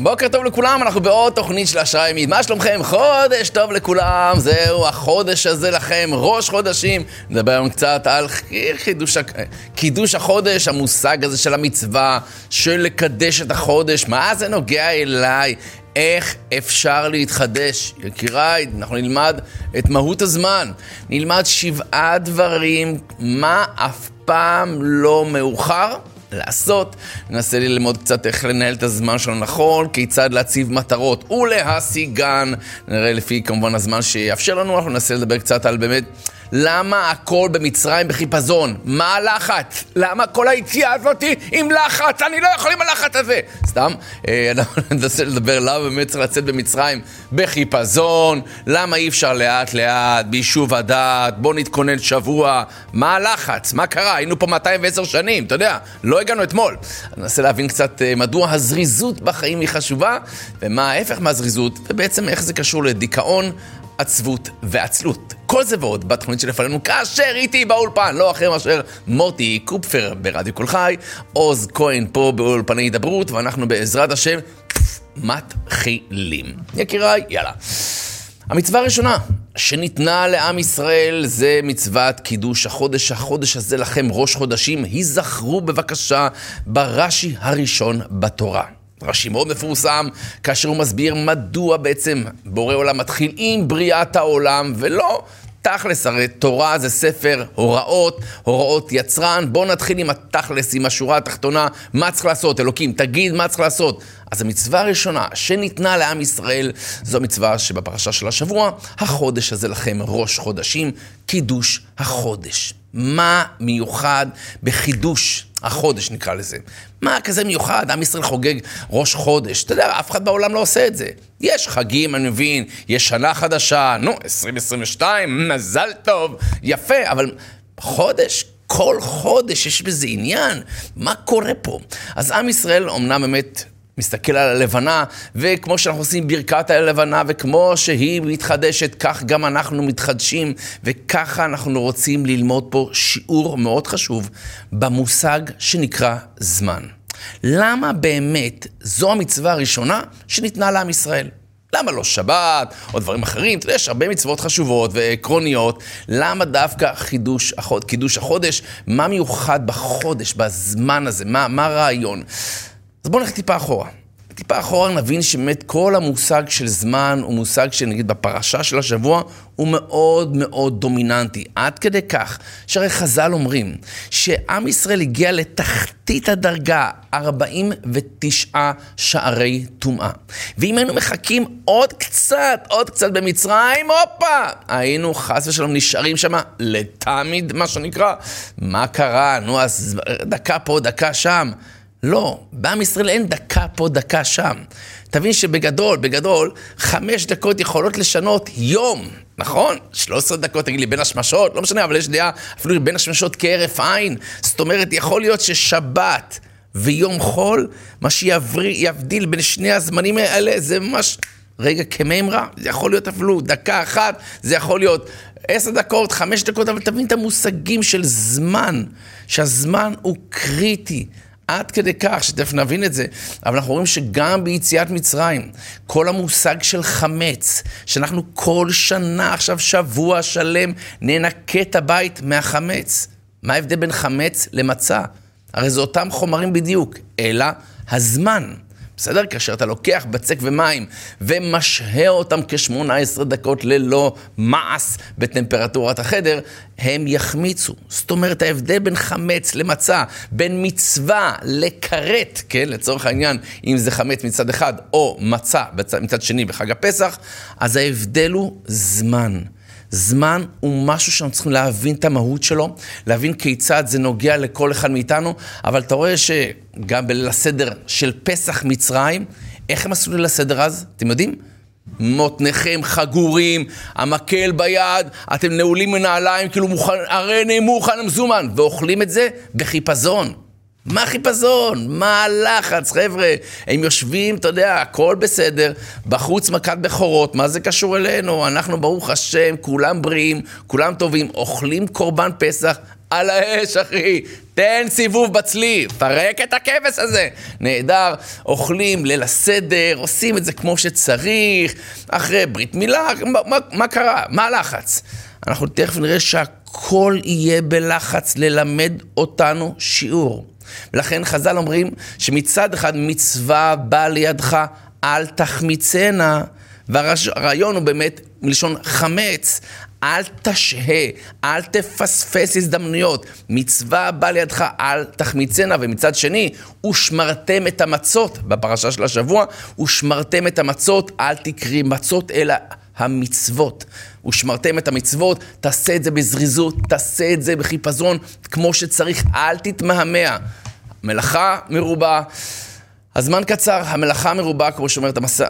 בוקר טוב לכולם, אנחנו בעוד תוכנית של השעה ימית. מה שלומכם? חודש טוב לכולם, זהו החודש הזה לכם, ראש חודשים. נדבר היום קצת על חידוש, קידוש החודש, המושג הזה של המצווה, של לקדש את החודש. מה זה נוגע אליי? איך אפשר להתחדש? יקיריי, אנחנו נלמד את מהות הזמן. נלמד שבעה דברים, מה אף פעם לא מאוחר. לעשות. ננסה ללמוד קצת איך לנהל את הזמן שלנו נכון, כיצד להציב מטרות ולהשיגן. נראה לפי כמובן הזמן שיאפשר לנו, אנחנו ננסה לדבר קצת על באמת... למה הכל במצרים בחיפזון? מה הלחץ? למה כל היציאה הזאת עם לחץ? אני לא יכול עם הלחץ הזה! סתם, אה, אנחנו ננסה לדבר למה באמת צריך לצאת במצרים בחיפזון, למה אי אפשר לאט לאט, ביישוב הדעת, בוא נתכונן שבוע, מה הלחץ? מה קרה? היינו פה 210 שנים, אתה יודע, לא הגענו אתמול. ננסה להבין קצת אה, מדוע הזריזות בחיים היא חשובה, ומה ההפך מהזריזות, ובעצם איך זה קשור לדיכאון, עצבות ועצלות. כל זה ועוד בתוכנית שלפנינו, כאשר איתי באולפן, לא אחר מאשר מוטי קופפר ברדיו קול חי, עוז כהן פה באולפני הידברות, ואנחנו בעזרת השם מתחילים. יקיריי, יאללה. המצווה הראשונה שניתנה לעם ישראל זה מצוות קידוש החודש. החודש הזה לכם ראש חודשים, היזכרו בבקשה ברש"י הראשון בתורה. רש"י מאוד מפורסם, כאשר הוא מסביר מדוע בעצם בורא עולם מתחיל עם בריאת העולם, ולא תכלס, הרי תורה זה ספר הוראות, הוראות יצרן. בואו נתחיל עם התכלס, עם השורה התחתונה, מה צריך לעשות, אלוקים, תגיד מה צריך לעשות. אז המצווה הראשונה שניתנה לעם ישראל, זו מצווה שבפרשה של השבוע, החודש הזה לכם ראש חודשים, קידוש החודש. מה מיוחד בחידוש החודש נקרא לזה? מה כזה מיוחד? עם ישראל חוגג ראש חודש. אתה יודע, אף אחד בעולם לא עושה את זה. יש חגים, אני מבין, יש שנה חדשה, נו, 2022, מזל טוב, יפה, אבל חודש? כל חודש יש בזה עניין, מה קורה פה? אז עם ישראל אומנם באמת מסתכל על הלבנה, וכמו שאנחנו עושים ברכת הלבנה, וכמו שהיא מתחדשת, כך גם אנחנו מתחדשים, וככה אנחנו רוצים ללמוד פה שיעור מאוד חשוב במושג שנקרא זמן. למה באמת זו המצווה הראשונה שניתנה לעם ישראל? למה לא שבת או דברים אחרים? אתה יודע, יש הרבה מצוות חשובות ועקרוניות. למה דווקא חידוש, קידוש החודש? מה מיוחד בחודש, בזמן הזה? מה, מה הרעיון? אז בואו נלך טיפה אחורה. טיפה אחורה נבין שבאמת כל המושג של זמן הוא מושג שנגיד בפרשה של השבוע הוא מאוד מאוד דומיננטי. עד כדי כך שהרי חז"ל אומרים שעם ישראל הגיע לתחתית הדרגה 49 שערי טומאה. ואם היינו מחכים עוד קצת, עוד קצת במצרים, הופה! היינו חס ושלום נשארים שם לתמיד, מה שנקרא. מה קרה? נו, אז דקה פה, דקה שם. לא, בעם ישראל אין דקה פה, דקה שם. תבין שבגדול, בגדול, חמש דקות יכולות לשנות יום, נכון? 13 דקות, תגיד לי, בין השמשות, לא משנה, אבל יש דעה, אפילו בין השמשות כהרף עין. זאת אומרת, יכול להיות ששבת ויום חול, מה שיבדיל בין שני הזמנים האלה, זה ממש רגע כמימרה. זה יכול להיות אפילו דקה אחת, זה יכול להיות עשר דקות, חמש דקות, אבל תבין את המושגים של זמן, שהזמן הוא קריטי. עד כדי כך, שתכף נבין את זה, אבל אנחנו רואים שגם ביציאת מצרים, כל המושג של חמץ, שאנחנו כל שנה, עכשיו שבוע שלם, ננקה את הבית מהחמץ. מה ההבדל בין חמץ למצה? הרי זה אותם חומרים בדיוק, אלא הזמן. בסדר? כאשר אתה לוקח בצק ומים ומשהה אותם כ-18 דקות ללא מעש בטמפרטורת החדר, הם יחמיצו. זאת אומרת, ההבדל בין חמץ למצה, בין מצווה לכרת, כן, לצורך העניין, אם זה חמץ מצד אחד או מצה מצד שני בחג הפסח, אז ההבדל הוא זמן. זמן הוא משהו שאנחנו צריכים להבין את המהות שלו, להבין כיצד זה נוגע לכל אחד מאיתנו, אבל אתה רואה שגם בליל הסדר של פסח מצרים, איך הם עשו ליל הסדר אז? אתם יודעים? מותניכם חגורים, המקל ביד, אתם נעולים מנעליים, כאילו מוכן, הרי נאמרו חנם מזומן, ואוכלים את זה בחיפזון. מה החיפזון? מה הלחץ, חבר'ה? הם יושבים, אתה יודע, הכל בסדר, בחוץ מכת בכורות, מה זה קשור אלינו? אנחנו, ברוך השם, כולם בריאים, כולם טובים, אוכלים קורבן פסח, על האש, אחי. תן סיבוב בצלי, פרק את הכבש הזה. נהדר, אוכלים ליל הסדר, עושים את זה כמו שצריך, אחרי ברית מילה, מה, מה, מה קרה? מה הלחץ? אנחנו תכף נראה שהכל יהיה בלחץ ללמד אותנו שיעור. ולכן חז"ל אומרים שמצד אחד מצווה באה לידך, אל תחמיצנה. והרעיון הוא באמת מלשון חמץ, אל תשהה, אל תפספס הזדמנויות. מצווה באה לידך, אל תחמיצנה. ומצד שני, ושמרתם את המצות, בפרשה של השבוע, ושמרתם את המצות, אל תקרי מצות, אלא המצוות. ושמרתם את המצוות, תעשה את זה בזריזות, תעשה את זה בחיפזון, כמו שצריך, אל תתמהמה. מלאכה מרובה. הזמן קצר, המלאכה מרובה, כמו שאומרת, המס...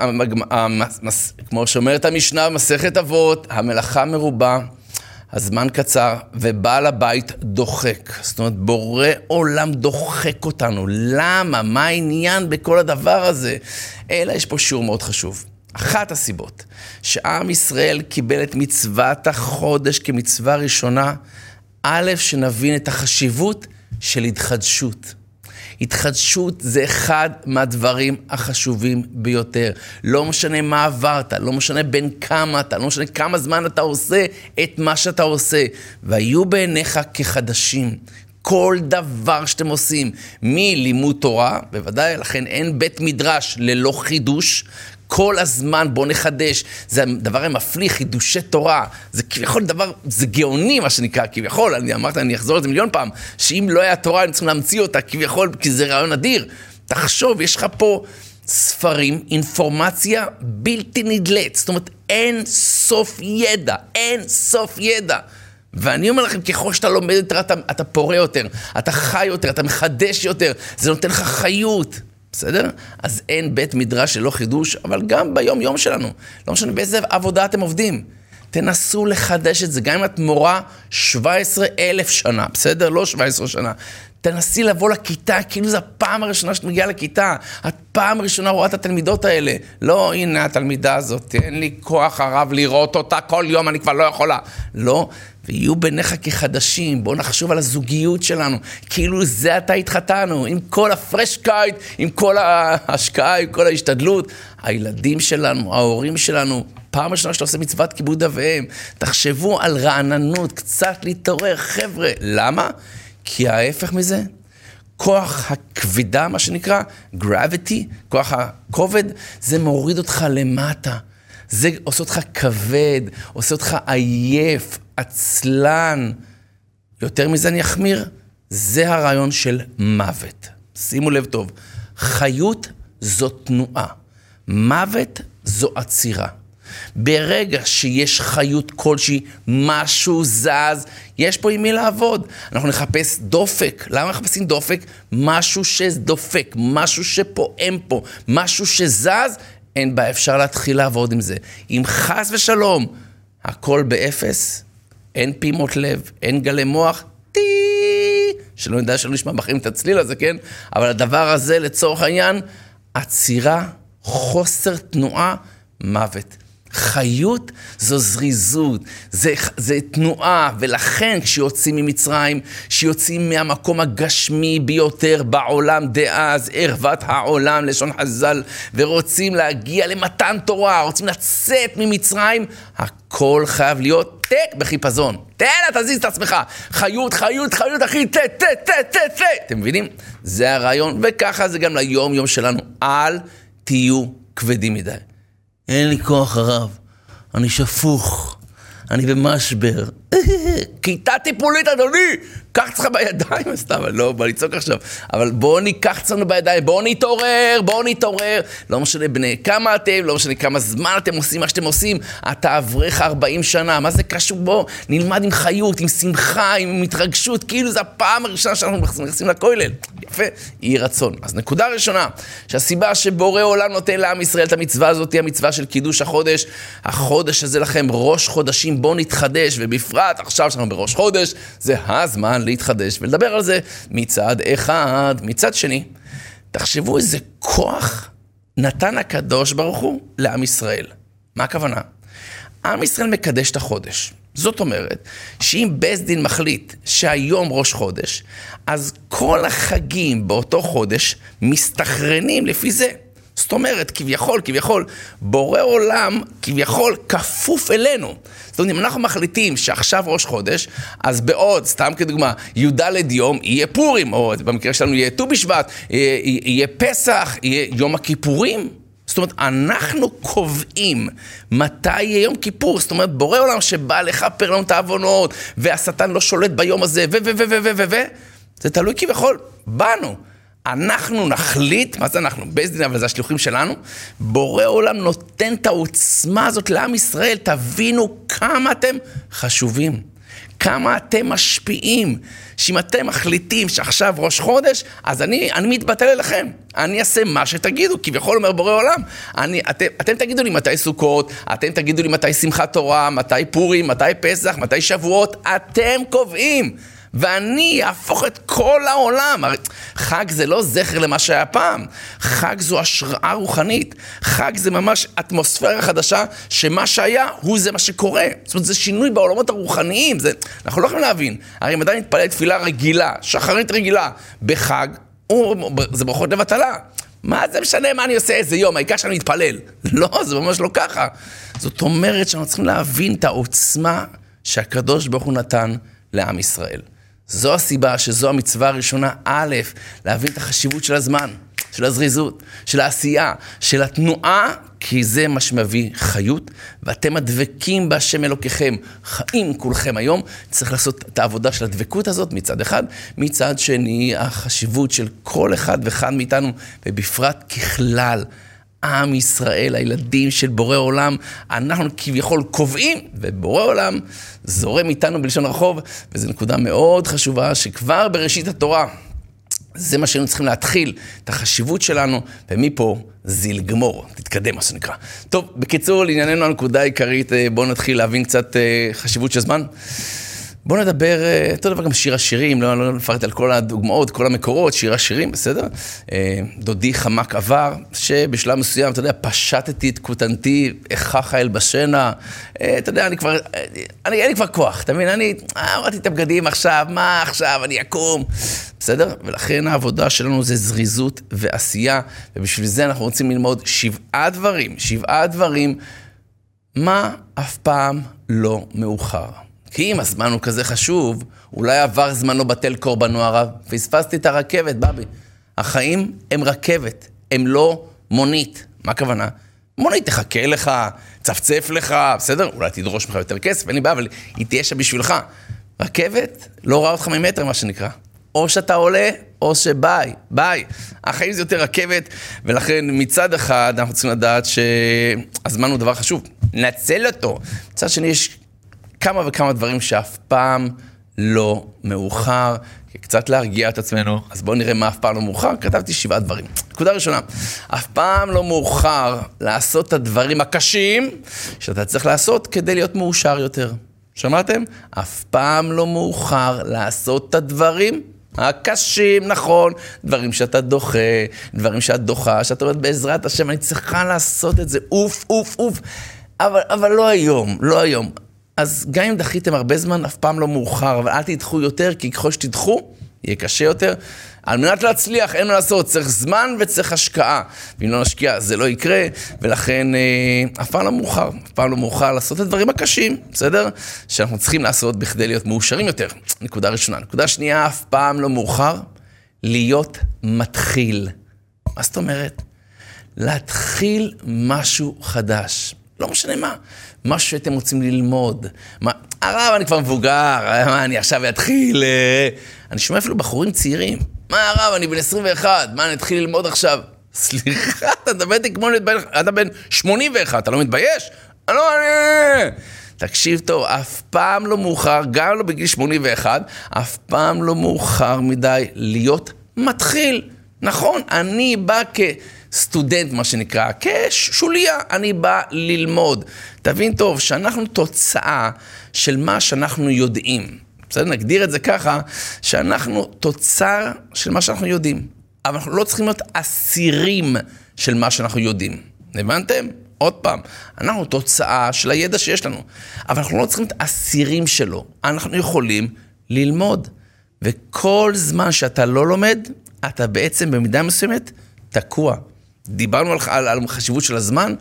המס... כמו שאומרת המשנה במסכת אבות, המלאכה מרובה, הזמן קצר, ובעל הבית דוחק. זאת אומרת, בורא עולם דוחק אותנו. למה? מה העניין בכל הדבר הזה? אלא יש פה שיעור מאוד חשוב. אחת הסיבות שעם ישראל קיבל את מצוות החודש כמצווה ראשונה, א', שנבין את החשיבות של התחדשות. התחדשות זה אחד מהדברים החשובים ביותר. לא משנה מה עברת, לא משנה בין כמה אתה, לא משנה כמה זמן אתה עושה את מה שאתה עושה. והיו בעיניך כחדשים. כל דבר שאתם עושים, מלימוד תורה, בוודאי, לכן אין בית מדרש ללא חידוש, כל הזמן בוא נחדש. זה הדבר המפליא, חידושי תורה. זה כביכול דבר, זה גאוני מה שנקרא, כביכול, אני אמרתי, אני אחזור על זה מיליון פעם, שאם לא היה תורה, הם צריכים להמציא אותה כביכול, כי זה רעיון אדיר. תחשוב, יש לך פה ספרים, אינפורמציה בלתי נדלית. זאת אומרת, אין סוף ידע, אין סוף ידע. ואני אומר לכם, ככל שאתה לומד יותר, אתה, אתה פורה יותר, אתה חי יותר, אתה מחדש יותר, זה נותן לך חיות. בסדר? אז אין בית מדרש ללא חידוש, אבל גם ביום-יום שלנו. לא משנה באיזה עבודה אתם עובדים. תנסו לחדש את זה, גם אם את מורה 17 אלף שנה, בסדר? לא 17 שנה. תנסי לבוא לכיתה, כאילו זו הפעם הראשונה שאת מגיעה לכיתה. את פעם ראשונה רואה את התלמידות האלה. לא, הנה התלמידה הזאת, אין לי כוח הרב לראות אותה כל יום, אני כבר לא יכולה. לא, ויהיו ביניך כחדשים, בואו נחשוב על הזוגיות שלנו, כאילו זה עתה התחתנו, עם כל הפרש קייט, עם כל ההשקעה, עם כל ההשתדלות. הילדים שלנו, ההורים שלנו, פעם ראשונה שאתה עושה מצוות כיבוד אביהם, תחשבו על רעננות, קצת להתעורר, חבר'ה. למה? כי ההפך מזה, כוח הכבידה, מה שנקרא, gravity, כוח הכובד, זה מוריד אותך למטה. זה עושה אותך כבד, עושה אותך עייף, עצלן. יותר מזה אני אחמיר, זה הרעיון של מוות. שימו לב טוב, חיות זו תנועה, מוות זו עצירה. ברגע שיש חיות כלשהי, משהו זז, יש פה עם מי לעבוד. אנחנו נחפש דופק. למה מחפשים דופק? משהו שדופק, משהו שפועם פה, משהו שזז, אין בעיה, אפשר להתחיל לעבוד עם זה. אם חס ושלום הכל באפס, אין פעימות לב, אין גלי מוח, טי, שלא נדע שלא נשמע בחיים את הצליל הזה, כן? אבל הדבר הזה, לצורך העניין, עצירה, חוסר תנועה, מוות. חיות זו זריזות, זה, זה תנועה, ולכן כשיוצאים ממצרים, כשיוצאים מהמקום הגשמי ביותר בעולם דאז, ערוות העולם, לשון חז"ל, ורוצים להגיע למתן תורה, רוצים לצאת ממצרים, הכל חייב להיות טק בחיפזון. תן תזיז את עצמך. חיות, חיות, חיות, אחי, תה, תה, תה, תה, תה. אתם מבינים? זה הרעיון, וככה זה גם ליום-יום שלנו. אל תהיו כבדים מדי. אין לי כוח הרב, אני שפוך, אני במשבר. כיתה טיפולית, אדוני! קח אצלך בידיים, סתם, לא בא לצעוק עכשיו, אבל בואו ניקח אצלנו בידיים, בואו נתעורר, בואו נתעורר. לא משנה בני כמה אתם, לא משנה כמה זמן אתם עושים מה שאתם עושים, אתה אברך 40 שנה, מה זה קשור? בואו נלמד עם חיות, עם שמחה, עם התרגשות, כאילו זו הפעם הראשונה שאנחנו נכנסים לכולל. יפה, יהי רצון. אז נקודה ראשונה, שהסיבה שבורא עולם נותן לעם ישראל את המצווה הזאת, היא המצווה של קידוש החודש. החודש הזה לכם ראש חודשים, בואו נתחדש, ובפרט עכשיו שאנחנו בראש חודש, זה הזמן להתחדש ולדבר על זה מצד אחד. מצד שני, תחשבו איזה כוח נתן הקדוש ברוך הוא לעם ישראל. מה הכוונה? עם ישראל מקדש את החודש. זאת אומרת, שאם בית דין מחליט שהיום ראש חודש, אז כל החגים באותו חודש מסתכרנים לפי זה. זאת אומרת, כביכול, כביכול, בורא עולם כביכול כפוף אלינו. זאת אומרת, אם אנחנו מחליטים שעכשיו ראש חודש, אז בעוד, סתם כדוגמה, י"ד יום יהיה פורים, או במקרה שלנו יהיה ט"ו בשבט, יהיה, יהיה פסח, יהיה יום הכיפורים. זאת אומרת, אנחנו קובעים מתי יהיה יום כיפור. זאת אומרת, בורא עולם שבא לכפר לנו את העוונות, והשטן לא שולט ביום הזה, ו... ו... ו... ו... ו... ו... ו... זה תלוי כביכול בנו. אנחנו נחליט, מה זה אנחנו? בית דין, אבל זה השליחים שלנו. בורא עולם נותן את העוצמה הזאת לעם ישראל. תבינו כמה אתם חשובים, כמה אתם משפיעים. שאם אתם מחליטים שעכשיו ראש חודש, אז אני, אני מתבטל אליכם. אני אעשה מה שתגידו, כביכול אומר בורא עולם. אני, אתם, אתם תגידו לי מתי סוכות, אתם תגידו לי מתי שמחת תורה, מתי פורים, מתי פסח, מתי שבועות, אתם קובעים. ואני אהפוך את כל העולם. חג זה לא זכר למה שהיה פעם, חג זו השראה רוחנית. חג זה ממש אטמוספירה חדשה, שמה שהיה הוא זה מה שקורה. זאת אומרת, זה שינוי בעולמות הרוחניים, זה... אנחנו לא יכולים להבין. הרי אם אדם מתפלל תפילה רגילה, שחרית רגילה, בחג, הוא... זה ברכות לבטלה. מה זה משנה מה אני עושה איזה יום, העיקר שאני מתפלל. לא, זה ממש לא ככה. זאת אומרת שאנחנו צריכים להבין את העוצמה שהקדוש ברוך הוא נתן לעם ישראל. זו הסיבה שזו המצווה הראשונה, א', להבין את החשיבות של הזמן, של הזריזות, של העשייה, של התנועה, כי זה מה שמביא חיות, ואתם הדבקים בהשם אלוקיכם, חיים כולכם היום. צריך לעשות את העבודה של הדבקות הזאת מצד אחד, מצד שני, החשיבות של כל אחד ואחד מאיתנו, ובפרט ככלל. עם ישראל, הילדים של בורא עולם, אנחנו כביכול קובעים, ובורא עולם זורם איתנו בלשון הרחוב, וזו נקודה מאוד חשובה, שכבר בראשית התורה, זה מה שהיינו צריכים להתחיל, את החשיבות שלנו, ומפה זיל גמור, תתקדם מה שנקרא. טוב, בקיצור, לענייננו הנקודה העיקרית, אה, בואו נתחיל להבין קצת אה, חשיבות של זמן. בואו נדבר, אה, אותו דבר גם שיר השירים, לא, לא נפרט על כל הדוגמאות, כל המקורות, שיר השירים, בסדר? אה, דודי חמק עבר, שבשלב מסוים, אתה יודע, פשטתי את כותנתי, איככה אל בשנה. אה, אתה יודע, אני כבר, אני, אין לי כבר כוח, אתה מבין? אני הורדתי את הבגדים עכשיו, מה עכשיו, אני אקום. בסדר? ולכן העבודה שלנו זה זריזות ועשייה, ובשביל זה אנחנו רוצים ללמוד שבעה דברים, שבעה דברים, מה אף פעם לא מאוחר. כי אם הזמן הוא כזה חשוב, אולי עבר זמנו בטל קורבנו הרב. פספסתי את הרכבת, בבי. החיים הם רכבת, הם לא מונית. מה הכוונה? מונית תחכה לך, צפצף לך, בסדר? אולי תדרוש ממך יותר כסף, אין לי בעיה, אבל היא תהיה שם בשבילך. רכבת לא רואה אותך ממטר, מה שנקרא. או שאתה עולה, או שביי, ביי. החיים זה יותר רכבת, ולכן מצד אחד אנחנו צריכים לדעת שהזמן הוא דבר חשוב, נצל אותו. מצד שני יש כמה וכמה דברים שאף פעם לא מאוחר, קצת להרגיע את עצמנו, אז בואו נראה מה אף פעם לא מאוחר, כתבתי שבעה דברים. נקודה ראשונה, אף פעם לא מאוחר לעשות את הדברים הקשים שאתה צריך לעשות כדי להיות מאושר יותר. שמעתם? אף פעם לא מאוחר לעשות את הדברים הקשים, נכון, דברים שאתה דוחה, דברים שאת דוחה, שאת אומרת בעזרת השם, אני צריכה לעשות את זה, אוף, אוף, אוף. אבל, אבל לא היום, לא היום. אז גם אם דחיתם הרבה זמן, אף פעם לא מאוחר, אבל אל תדחו יותר, כי ככל שתדחו, יהיה קשה יותר. על מנת להצליח, אין מה לעשות, צריך זמן וצריך השקעה. ואם לא נשקיע, זה לא יקרה, ולכן אה, אף פעם לא מאוחר, אף פעם לא מאוחר לעשות את הדברים הקשים, בסדר? שאנחנו צריכים לעשות בכדי להיות מאושרים יותר. נקודה ראשונה. נקודה שנייה, אף פעם לא מאוחר להיות מתחיל. מה זאת אומרת? להתחיל משהו חדש. לא משנה מה. משהו שאתם רוצים ללמוד. מה, הרב, אני כבר מבוגר, מה, אני עכשיו אתחיל... אה? אני שומע אפילו בחורים צעירים. מה, הרב, אני בן 21, מה, אני אתחיל ללמוד עכשיו? סליחה, אתה מדבר איתי כמו... אתה בן 81, אתה לא מתבייש? לא, אני... תקשיב טוב, אף פעם לא מאוחר, גם לא בגיל 81, אף פעם לא מאוחר מדי להיות מתחיל. נכון, אני בא כ... סטודנט, מה שנקרא, כשוליה, אני בא ללמוד. תבין טוב, שאנחנו תוצאה של מה שאנחנו יודעים. בסדר? נגדיר את זה ככה, שאנחנו תוצר של מה שאנחנו יודעים. אבל אנחנו לא צריכים להיות אסירים של מה שאנחנו יודעים. הבנתם? עוד פעם, אנחנו תוצאה של הידע שיש לנו, אבל אנחנו לא צריכים את האסירים שלו, אנחנו יכולים ללמוד. וכל זמן שאתה לא לומד, אתה בעצם במידה מסוימת תקוע. דיברנו על, על, על חשיבות של הזמן,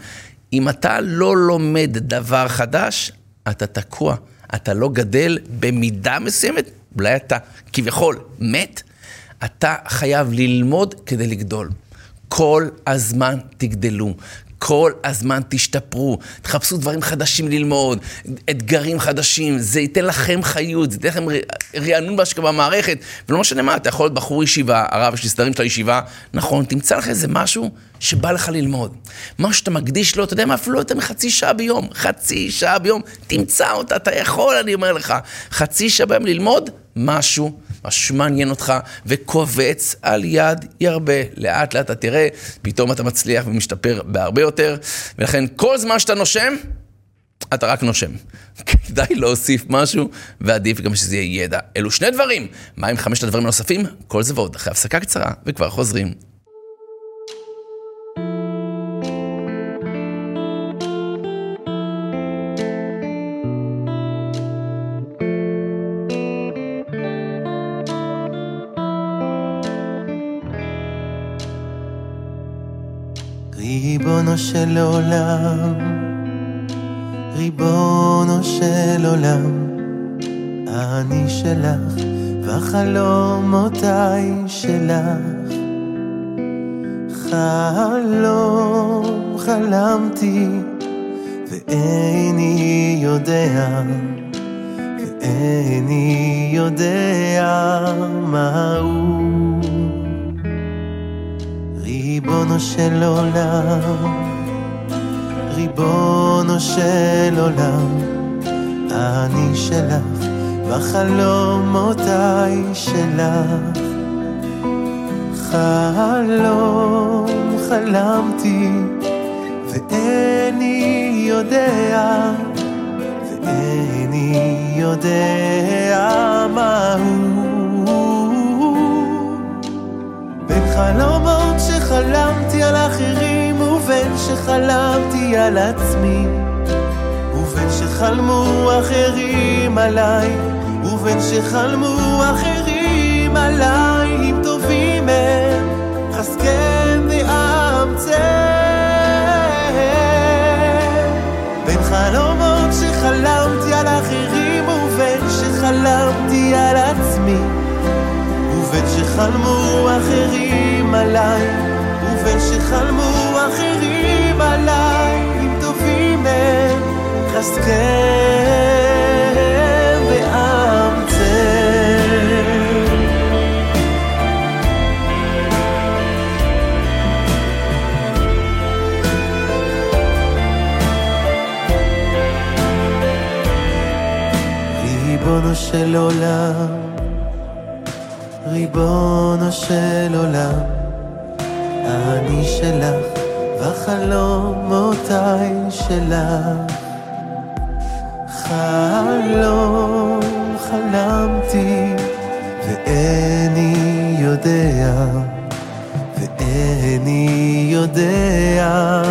אם אתה לא לומד דבר חדש, אתה תקוע. אתה לא גדל במידה מסוימת, אולי אתה כביכול מת, אתה חייב ללמוד כדי לגדול. כל הזמן תגדלו. כל הזמן תשתפרו, תחפשו דברים חדשים ללמוד, אתגרים חדשים, זה ייתן לכם חיות, זה ייתן לכם רענון במערכת, ולא משנה מה, אתה יכול להיות בחור ישיבה, הרב, יש לי סדרים של הישיבה, נכון, תמצא לך איזה משהו שבא לך ללמוד. משהו שאתה מקדיש לו, אתה יודע מה, אפילו לא יותר מחצי שעה ביום, חצי שעה ביום, תמצא אותה, אתה יכול, אני אומר לך, חצי שעה ביום ללמוד משהו. משהו שמעניין אותך, וקובץ על יד ירבה. לאט לאט אתה תראה, פתאום אתה מצליח ומשתפר בהרבה יותר, ולכן כל זמן שאתה נושם, אתה רק נושם. כדאי להוסיף משהו, ועדיף גם שזה יהיה ידע. אלו שני דברים. מה עם חמשת הדברים הנוספים? כל זה ועוד אחרי הפסקה קצרה, וכבר חוזרים. ריבונו של עולם, ריבונו של עולם, אני שלך וחלומותיי שלך. חלום חלמתי ואיני יודע, ואיני יודע מהו. ריבונו של עולם, ריבונו של עולם, אני שלך, בחלומותיי שלך. חלום חלמתי, ואיני יודע, ואיני יודע מהו. חלומות שחלמתי על אחרים ובין שחלמתי על עצמי ובין שחלמו אחרים עליי ובין שחלמו אחרים עליי אם טובים הם חזקם ואמצם בין חלומות שחלמתי על אחרים ובין שחלמתי על עצמי ובין שחלמו אחרים עליי, ובין שחלמו אחרים עליי, אם טובים הם חזקם ואמצם. ריבונו של עולם ריבונו של עולם, אני שלך וחלומותיי שלך. חלום חלמתי ואיני יודע, ואיני יודע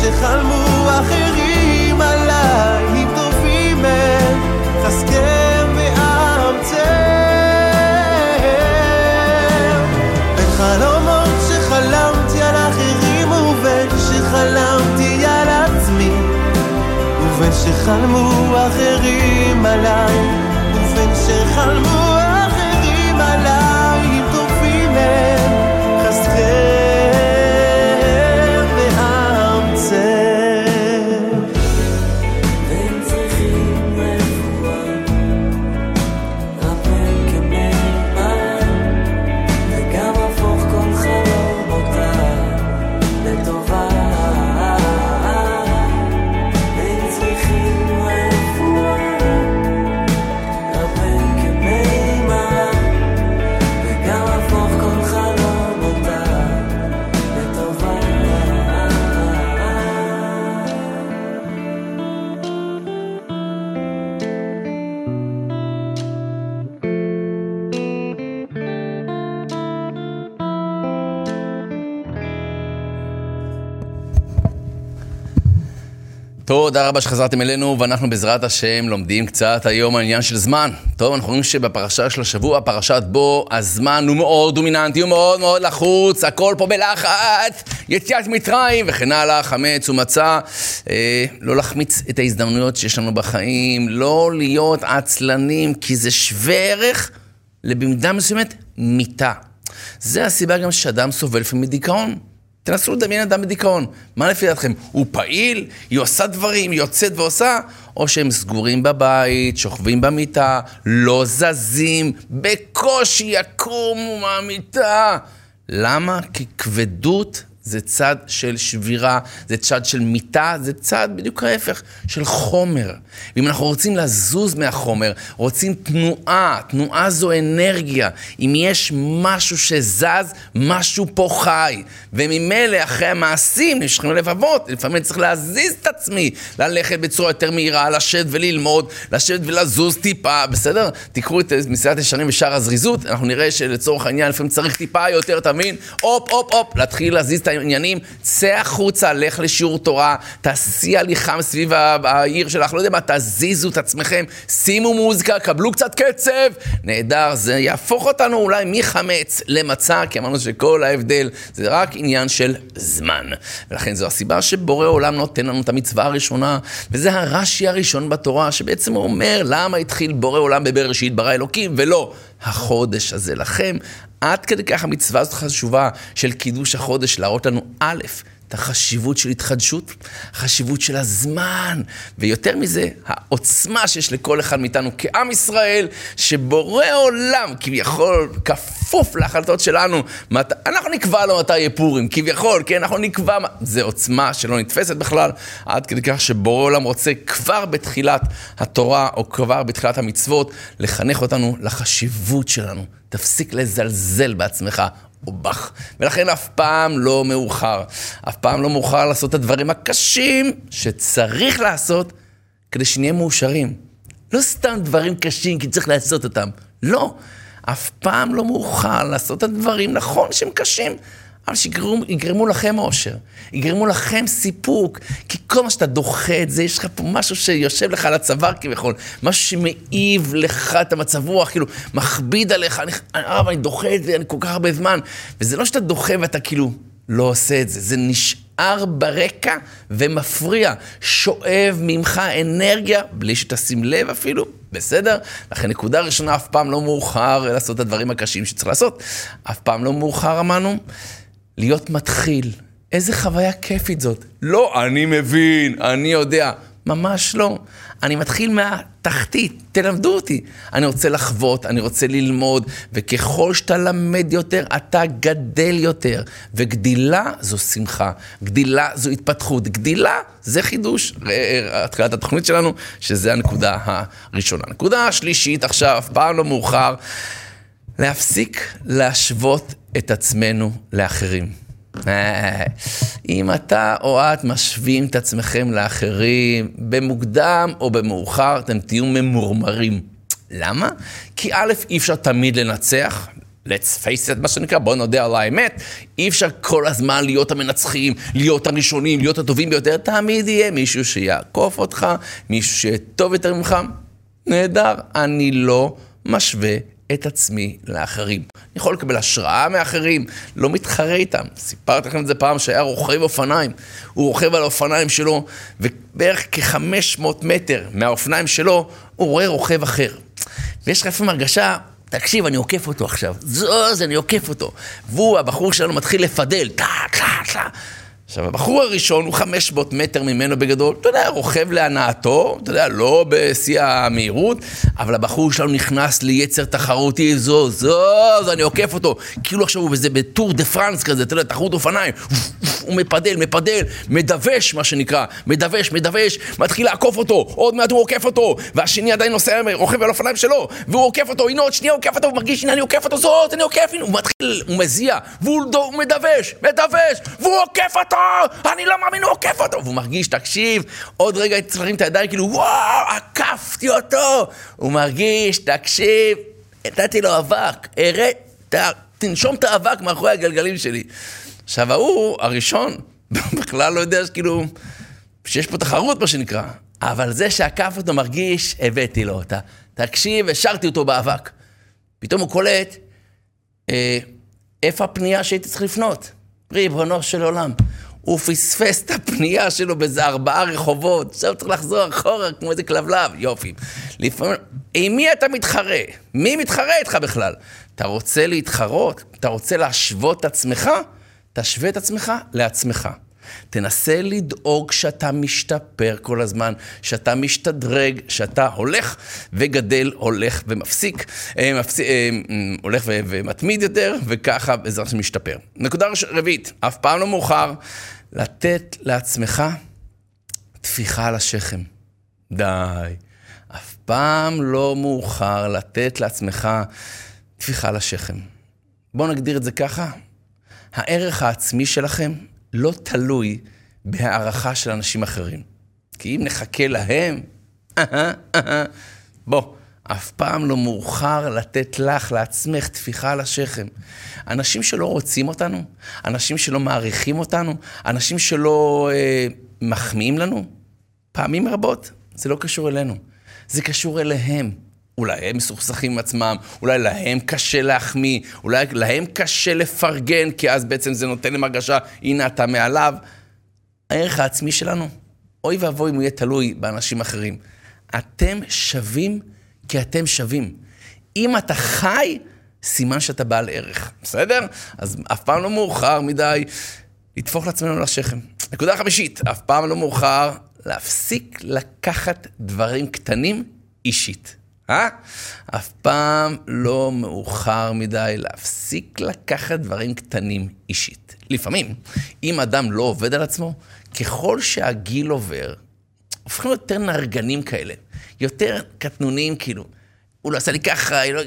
שחלמו אחרים עליי אם טובים הם חזקם ואמצם בין חלומות שחלמתי על אחרים ובין שחלמתי על עצמי ובין שחלמו אחרים עליי, ובין שחלמו תודה רבה שחזרתם אלינו, ואנחנו בעזרת השם לומדים קצת היום העניין של זמן. טוב, אנחנו רואים שבפרשה של השבוע, פרשת בו, הזמן הוא מאוד דומיננטי, הוא מאוד מאוד לחוץ, הכל פה בלחץ, יציאת מצרים וכן הלאה, חמץ ומצה. אה, לא להחמיץ את ההזדמנויות שיש לנו בחיים, לא להיות עצלנים, כי זה שווה ערך לבמידה מסוימת מיתה. זה הסיבה גם שאדם סובל לפעמים מדיכאון. תנסו לדמיין אדם בדיכאון. מה לפי דעתכם? הוא פעיל? היא עושה דברים? היא יוצאת ועושה? או שהם סגורים בבית, שוכבים במיטה, לא זזים, בקושי יקומו מהמיטה. למה? כי כבדות זה צד של שבירה, זה צד של מיטה, זה צד בדיוק ההפך, של חומר. ואם אנחנו רוצים לזוז מהחומר, רוצים תנועה, תנועה זו אנרגיה. אם יש משהו שזז, משהו פה חי. וממילא אחרי המעשים נשכים ללבבות, לפעמים צריך להזיז את עצמי, ללכת בצורה יותר מהירה, לשבת וללמוד, לשבת ולזוז טיפה, בסדר? תקראו את מסילת ישרים ושאר הזריזות, אנחנו נראה שלצורך העניין לפעמים צריך טיפה יותר, אתה? הופ, הופ, הופ, להתחיל להזיז את העניינים, צא החוצה, לך לשיעור תורה, תעשי הליכה סביב העיר שלך, לא יודע מה, תזיזו את עצמכם, שימו מוזיקה, קבלו קצת קצב, נהדר, זה יהפוך אותנו אולי מחמץ למצה, כי אמרנו שכל ההבדל זה רק עניין של זמן. ולכן זו הסיבה שבורא עולם נותן לנו את המצווה הראשונה, וזה הרש"י הראשון בתורה, שבעצם אומר למה התחיל בורא עולם בבראשית ברא אלוקים, ולא החודש הזה לכם. עד כדי כך המצווה הזאת חשובה של קידוש החודש, להראות לנו א', את החשיבות של התחדשות, החשיבות של הזמן, ויותר מזה, העוצמה שיש לכל אחד מאיתנו כעם ישראל, שבורא עולם כביכול כפוף להחלטות שלנו. מת... אנחנו נקבע לו מתי יהיה פורים, כביכול, כן, אנחנו נקבע... זה עוצמה שלא נתפסת בכלל, עד כדי כך שבורא עולם רוצה כבר בתחילת התורה, או כבר בתחילת המצוות, לחנך אותנו לחשיבות שלנו. תפסיק לזלזל בעצמך, או בך. ולכן אף פעם לא מאוחר. אף פעם לא מאוחר לעשות את הדברים הקשים שצריך לעשות כדי שנהיה מאושרים. לא סתם דברים קשים כי צריך לעשות אותם. לא. אף פעם לא מאוחר לעשות את הדברים, נכון שהם קשים, אבל שיגרמו לכם אושר, יגרמו לכם סיפוק, כי כל מה שאתה דוחה את זה, יש לך פה משהו שיושב לך על הצוואר כביכול, משהו שמעיב לך את המצב רוח, כאילו, מכביד עליך, אני, אה, אני דוחה את זה, אני כל כך הרבה זמן, וזה לא שאתה דוחה ואתה כאילו לא עושה את זה, זה נשאר ברקע ומפריע, שואב ממך אנרגיה, בלי שתשים לב אפילו, בסדר? לכן נקודה ראשונה, אף פעם לא מאוחר לעשות את הדברים הקשים שצריך לעשות. אף פעם לא מאוחר, אמרנו. להיות מתחיל. איזה חוויה כיפית זאת. לא, אני מבין, אני יודע. ממש לא. אני מתחיל מהתחתית, תלמדו אותי. אני רוצה לחוות, אני רוצה ללמוד, וככל שאתה למד יותר, אתה גדל יותר. וגדילה זו שמחה, גדילה זו התפתחות, גדילה זה חידוש. התחילת התוכנית שלנו, שזה הנקודה הראשונה. נקודה השלישית עכשיו, פעם לא מאוחר. להפסיק להשוות את עצמנו לאחרים. אם אתה או את משווים את עצמכם לאחרים, במוקדם או במאוחר, אתם תהיו ממורמרים. למה? כי א', אי אפשר תמיד לנצח, let's face it, מה שנקרא, בוא נודה על האמת, אי אפשר כל הזמן להיות המנצחים, להיות הראשונים, להיות הטובים ביותר, תמיד יהיה מישהו שיעקוף אותך, מישהו שיהיה טוב יותר ממך. נהדר, אני לא משווה את עצמי לאחרים. אני יכול לקבל השראה מאחרים, לא מתחרה איתם. סיפרתי לכם את זה פעם שהיה רוכב אופניים. הוא רוכב על האופניים שלו, ובערך כ-500 מטר מהאופניים שלו, הוא רואה רוכב אחר. ויש לך לפעמים הרגשה, תקשיב, אני עוקף אותו עכשיו. זוז, אני עוקף אותו. והוא, הבחור שלנו, מתחיל לפדל. טה, טה, טה. עכשיו, הבחור הראשון הוא 500 מטר ממנו בגדול, אתה יודע, רוכב להנאתו, אתה יודע, לא בשיא המהירות, אבל הבחור שלנו נכנס ליצר תחרותי, זו, זו, זו, אני עוקף אותו, כאילו עכשיו הוא בזה בטור דה פרנס כזה, אתה יודע, תחרות אופניים, הוא מפדל, מפדל, מדווש, מה שנקרא, מדווש, מדווש, מתחיל לעקוף אותו, עוד מעט הוא עוקף אותו, והשני עדיין נוסע, רוכב על אופניים שלו, והוא עוקף אותו, הנה עוד שנייה הוא עוקף אותו, הוא מרגיש, הנה אני עוקף אותו, זאת, אני עוקף, הנה, הוא מתחיל, הוא מזיע, והוא מדווש, מדווש, והוא עוקף אותו! אני לא מאמין, הוא עוקף אותו! והוא מרגיש, תקשיב, עוד רגע להרים את הידיים, כאילו, וואו, עקפתי אותו! הוא מרגיש, תקשיב, נתתי לו אבק, הרד, תנשום את האבק מאחורי הגלגלים שלי. עכשיו, ההוא, הראשון, בכלל לא יודע, כאילו, שיש פה תחרות, מה שנקרא. אבל זה שעקף אותו מרגיש, הבאתי לו אותה. תקשיב, השארתי אותו באבק. פתאום הוא קולט, אה, איפה הפנייה שהייתי צריך לפנות? ריבונו של עולם. הוא פספס את הפנייה שלו באיזה ארבעה רחובות, עכשיו צריך לחזור אחורה כמו איזה כלבלב, יופי. לפעמים, עם מי אתה מתחרה? מי מתחרה איתך בכלל? אתה רוצה להתחרות? אתה רוצה להשוות את עצמך? תשווה את עצמך לעצמך. תנסה לדאוג שאתה משתפר כל הזמן, שאתה משתדרג, שאתה הולך וגדל, הולך ומפסיק, אה, מפסיק אה, הולך ומתמיד יותר, וככה בעזרת השם משתפר. נקודה רביעית, אף פעם לא מאוחר לתת לעצמך טפיחה על השכם. די. אף פעם לא מאוחר לתת לעצמך טפיחה על השכם. בואו נגדיר את זה ככה, הערך העצמי שלכם לא תלוי בהערכה של אנשים אחרים. כי אם נחכה להם, בוא, אף פעם לא מאוחר לתת לך, לעצמך, טפיחה על השכם. אנשים שלא רוצים אותנו, אנשים שלא מעריכים אותנו, אנשים שלא אה, מחמיאים לנו, פעמים רבות זה לא קשור אלינו, זה קשור אליהם. אולי הם מסוכסכים עם עצמם, אולי להם קשה להחמיא, אולי להם קשה לפרגן, כי אז בעצם זה נותן להם הרגשה, הנה אתה מעליו. הערך העצמי שלנו, אוי ואבוי אם הוא יהיה תלוי באנשים אחרים. אתם שווים כי אתם שווים. אם אתה חי, סימן שאתה בעל ערך, בסדר? אז אף פעם לא מאוחר מדי לטפוח לעצמנו לשכם. נקודה חמישית, אף פעם לא מאוחר להפסיק לקחת דברים קטנים אישית. אה? אף פעם לא מאוחר מדי להפסיק לקחת דברים קטנים אישית. לפעמים, אם אדם לא עובד על עצמו, ככל שהגיל עובר, הופכים יותר נרגנים כאלה, יותר קטנוניים כאילו. הוא לא עשה לי ככה, לא...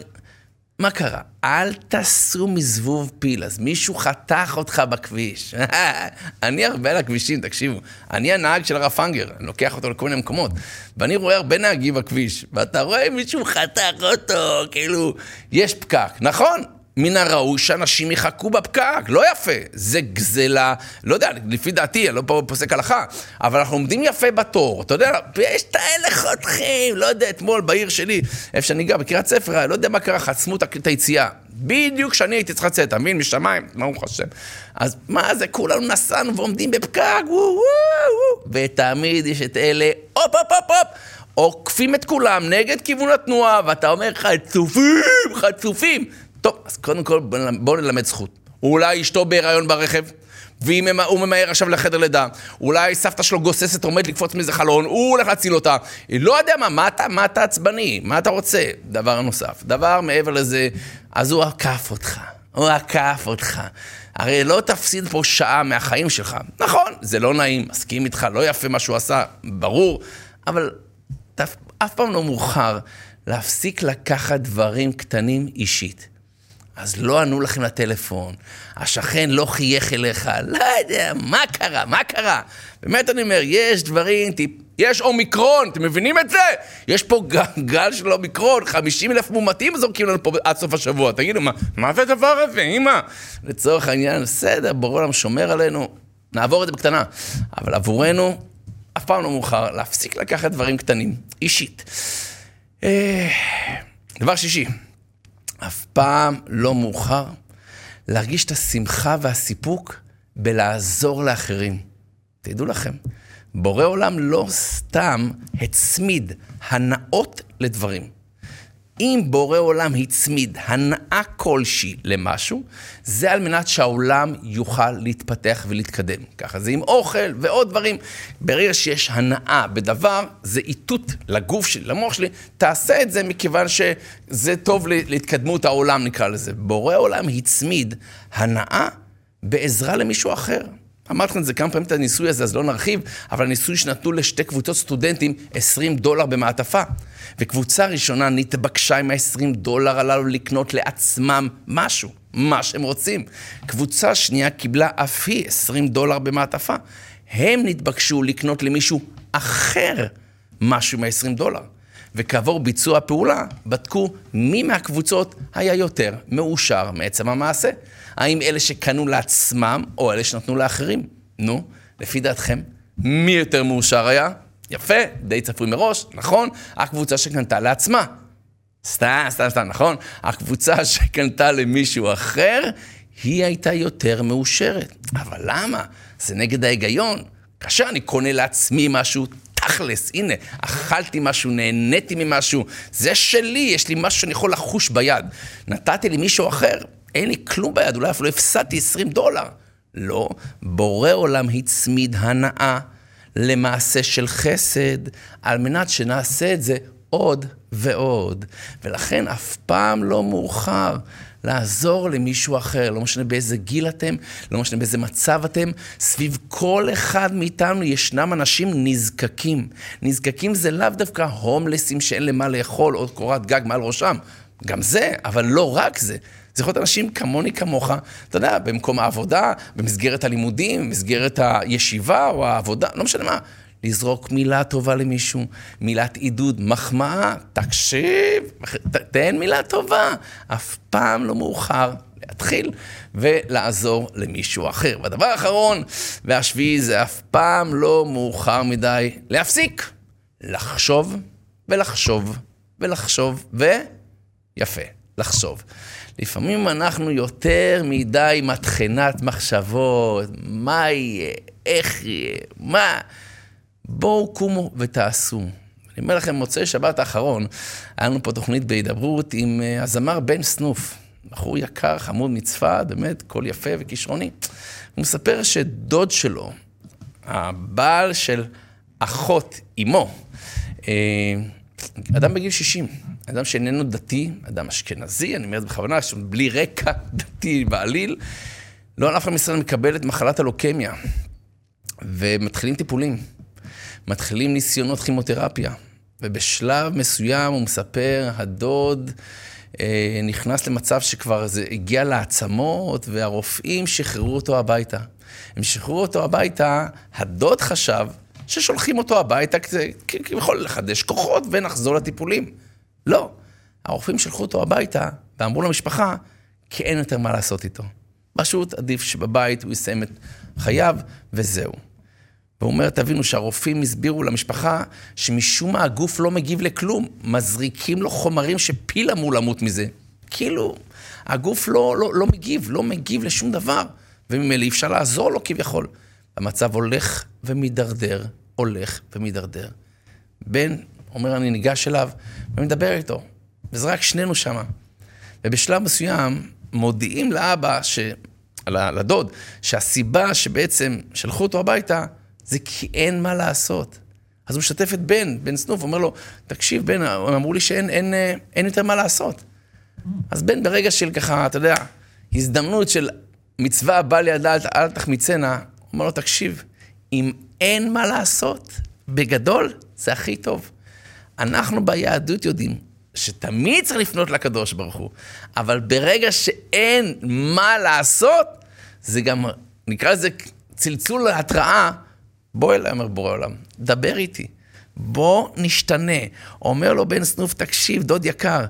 מה קרה? אל תעשו מזבוב פיל, אז מישהו חתך אותך בכביש. אני הרבה על הכבישים, תקשיבו. אני הנהג של הרב פנגר, אני לוקח אותו לכל מיני מקומות, ואני רואה הרבה נהגים בכביש, ואתה רואה מישהו חתך אותו, כאילו, יש פקק, נכון? מן הראוי שאנשים יחכו בפקק, לא יפה. זה גזלה, לא יודע, לפי דעתי, אני לא פה פוסק הלכה, אבל אנחנו עומדים יפה בתור, אתה יודע, ויש את האלה חותכים, לא יודע, אתמול בעיר שלי, איפה שאני גר, בקריית ספר, לא יודע מה קרה, חסמו את היציאה. בדיוק כשאני הייתי צריך לצאת, אתה מבין? משמיים, ברוך השם. אז מה זה, כולנו נסענו ועומדים בפקק, וואו וואו וואו, ותמיד יש את אלה, הופ הופ הופ הופ. עוקפים את כולם נגד כיוון התנועה, ואתה אומר חצופים, חצופים. טוב, אז קודם כל בואו נלמד זכות. אולי אשתו בהיריון ברכב, והוא ממהר עכשיו לחדר לידה. אולי סבתא שלו גוססת, עומד לקפוץ מאיזה חלון, הוא הולך להציל אותה. לא יודע מה, מה אתה, מה אתה עצבני? מה אתה רוצה? דבר נוסף. דבר מעבר לזה, אז הוא עקף אותך. הוא עקף אותך. הרי לא תפסיד פה שעה מהחיים שלך. נכון, זה לא נעים, מסכים איתך, לא יפה מה שהוא עשה, ברור, אבל אף פעם לא מאוחר להפסיק לקחת דברים קטנים אישית. אז לא ענו לכם לטלפון, השכן לא חייך אליך, לא יודע, מה קרה, מה קרה? באמת אני אומר, יש דברים, טיפ... יש אומיקרון, אתם מבינים את זה? יש פה גל של אומיקרון, 50 אלף מומתים זורקים לנו פה עד סוף השבוע. תגידו, מה, מה זה הדבר הזה, אמא? לצורך העניין, בסדר, ברור העולם שומר עלינו, נעבור את זה בקטנה. אבל עבורנו, אף פעם לא מאוחר להפסיק לקחת דברים קטנים, אישית. אה, דבר שישי, אף פעם לא מאוחר להרגיש את השמחה והסיפוק בלעזור לאחרים. תדעו לכם, בורא עולם לא סתם הצמיד הנאות לדברים. אם בורא עולם הצמיד הנאה כלשהי למשהו, זה על מנת שהעולם יוכל להתפתח ולהתקדם. ככה זה עם אוכל ועוד דברים. ברגע שיש הנאה בדבר, זה איתות לגוף שלי, למוח שלי, תעשה את זה מכיוון שזה טוב להתקדמות העולם, נקרא לזה. בורא עולם הצמיד הנאה בעזרה למישהו אחר. אמרתי לכם את זה כמה פעמים, את הניסוי הזה, אז לא נרחיב, אבל הניסוי שנתנו לשתי קבוצות סטודנטים 20 דולר במעטפה. וקבוצה ראשונה נתבקשה עם ה-20 דולר הללו לקנות לעצמם משהו, מה שהם רוצים. קבוצה שנייה קיבלה אף היא 20 דולר במעטפה. הם נתבקשו לקנות למישהו אחר משהו עם ה-20 דולר. וכעבור ביצוע הפעולה, בדקו מי מהקבוצות היה יותר מאושר מעצם המעשה. האם אלה שקנו לעצמם, או אלה שנתנו לאחרים? נו, לפי דעתכם, מי יותר מאושר היה? יפה, די צפוי מראש, נכון? הקבוצה שקנתה לעצמה. סתם, סתם, סתם, נכון? הקבוצה שקנתה למישהו אחר, היא הייתה יותר מאושרת. אבל למה? זה נגד ההיגיון. כאשר אני קונה לעצמי משהו, תכלס, הנה, אכלתי משהו, נהניתי ממשהו, זה שלי, יש לי משהו שאני יכול לחוש ביד. נתתי למישהו אחר, אין לי כלום ביד, אולי אפילו הפסדתי 20 דולר. לא, בורא עולם הצמיד הנאה למעשה של חסד, על מנת שנעשה את זה עוד ועוד. ולכן אף פעם לא מאוחר לעזור למישהו אחר, לא משנה באיזה גיל אתם, לא משנה באיזה מצב אתם, סביב כל אחד מאיתנו ישנם אנשים נזקקים. נזקקים זה לאו דווקא הומלסים שאין להם מה לאכול, או קורת גג מעל ראשם. גם זה, אבל לא רק זה. זה יכול להיות אנשים כמוני, כמוך, אתה יודע, במקום העבודה, במסגרת הלימודים, במסגרת הישיבה או העבודה, לא משנה מה. לזרוק מילה טובה למישהו, מילת עידוד, מחמאה, תקשיב, תן מילה טובה. אף פעם לא מאוחר להתחיל ולעזור למישהו אחר. והדבר האחרון והשביעי זה אף פעם לא מאוחר מדי להפסיק לחשוב ולחשוב ולחשוב ויפה, לחשוב. לפעמים אנחנו יותר מדי מטחנת מחשבות, מה יהיה, איך יהיה, מה... בואו קומו ותעשו. אני אומר לכם, מוצאי שבת האחרון, היה לנו פה תוכנית בהידברות עם אה, הזמר בן סנוף. בחור יקר, חמוד מצפת, באמת, קול יפה וכישרוני. הוא מספר שדוד שלו, הבעל של אחות אמו, אה, אדם בגיל 60, אדם שאיננו דתי, אדם אשכנזי, אני אומר את זה בכוונה, בלי רקע דתי בעליל, לא הלך למשרד מקבל את מחלת הלוקמיה, ומתחילים טיפולים. מתחילים ניסיונות כימותרפיה, ובשלב מסוים הוא מספר, הדוד אה, נכנס למצב שכבר זה הגיע לעצמות, והרופאים שחררו אותו הביתה. הם שחררו אותו הביתה, הדוד חשב ששולחים אותו הביתה כביכול לחדש כוחות ונחזור לטיפולים. לא. הרופאים שלחו אותו הביתה ואמרו למשפחה, כי אין יותר מה לעשות איתו. פשוט עדיף שבבית הוא יסיים את חייו, וזהו. והוא אומר, תבינו שהרופאים הסבירו למשפחה שמשום מה הגוף לא מגיב לכלום. מזריקים לו חומרים שפיל אמור למות מזה. כאילו, הגוף לא, לא, לא מגיב, לא מגיב לשום דבר. וממילא אי אפשר לעזור לו כביכול. המצב הולך ומידרדר, הולך ומידרדר. בן אומר, אני ניגש אליו ומדבר איתו, וזה רק שנינו שמה. ובשלב מסוים מודיעים לאבא, ש... לדוד, שהסיבה שבעצם שלחו אותו הביתה, זה כי אין מה לעשות. אז הוא משתף את בן, בן סנוף, אומר לו, תקשיב, בן, הם אמרו לי שאין אין, אה, אין יותר מה לעשות. אז בן, ברגע של ככה, אתה יודע, הזדמנות של מצווה בא לידה אל תחמיצנה, הוא אומר לו, תקשיב, אם אין מה לעשות, בגדול, זה הכי טוב. אנחנו ביהדות יודעים שתמיד צריך לפנות לקדוש ברוך הוא, אבל ברגע שאין מה לעשות, זה גם, נקרא לזה צלצול התראה, בוא אליי, אומר בורא עולם, דבר איתי. בוא נשתנה. אומר לו בן סנוף, תקשיב, דוד יקר,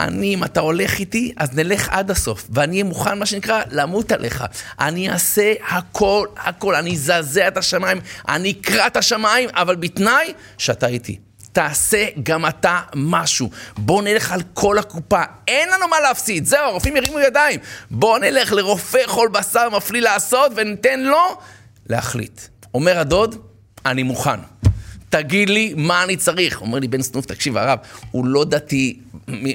אני, אם אתה הולך איתי, אז נלך עד הסוף, ואני אהיה מוכן, מה שנקרא, למות עליך. אני אעשה הכל, הכל, אני אזעזע את השמיים, אני אקרע את השמיים, אבל בתנאי שאתה איתי. תעשה גם אתה משהו. בוא נלך על כל הקופה, אין לנו מה להפסיד. זהו, הרופאים ירימו ידיים. בוא נלך לרופא חול בשר מפליא לעשות, וניתן לו להחליט. אומר הדוד, אני מוכן. תגיד לי מה אני צריך. אומר לי בן סנוף, תקשיב, הרב, הוא לא דתי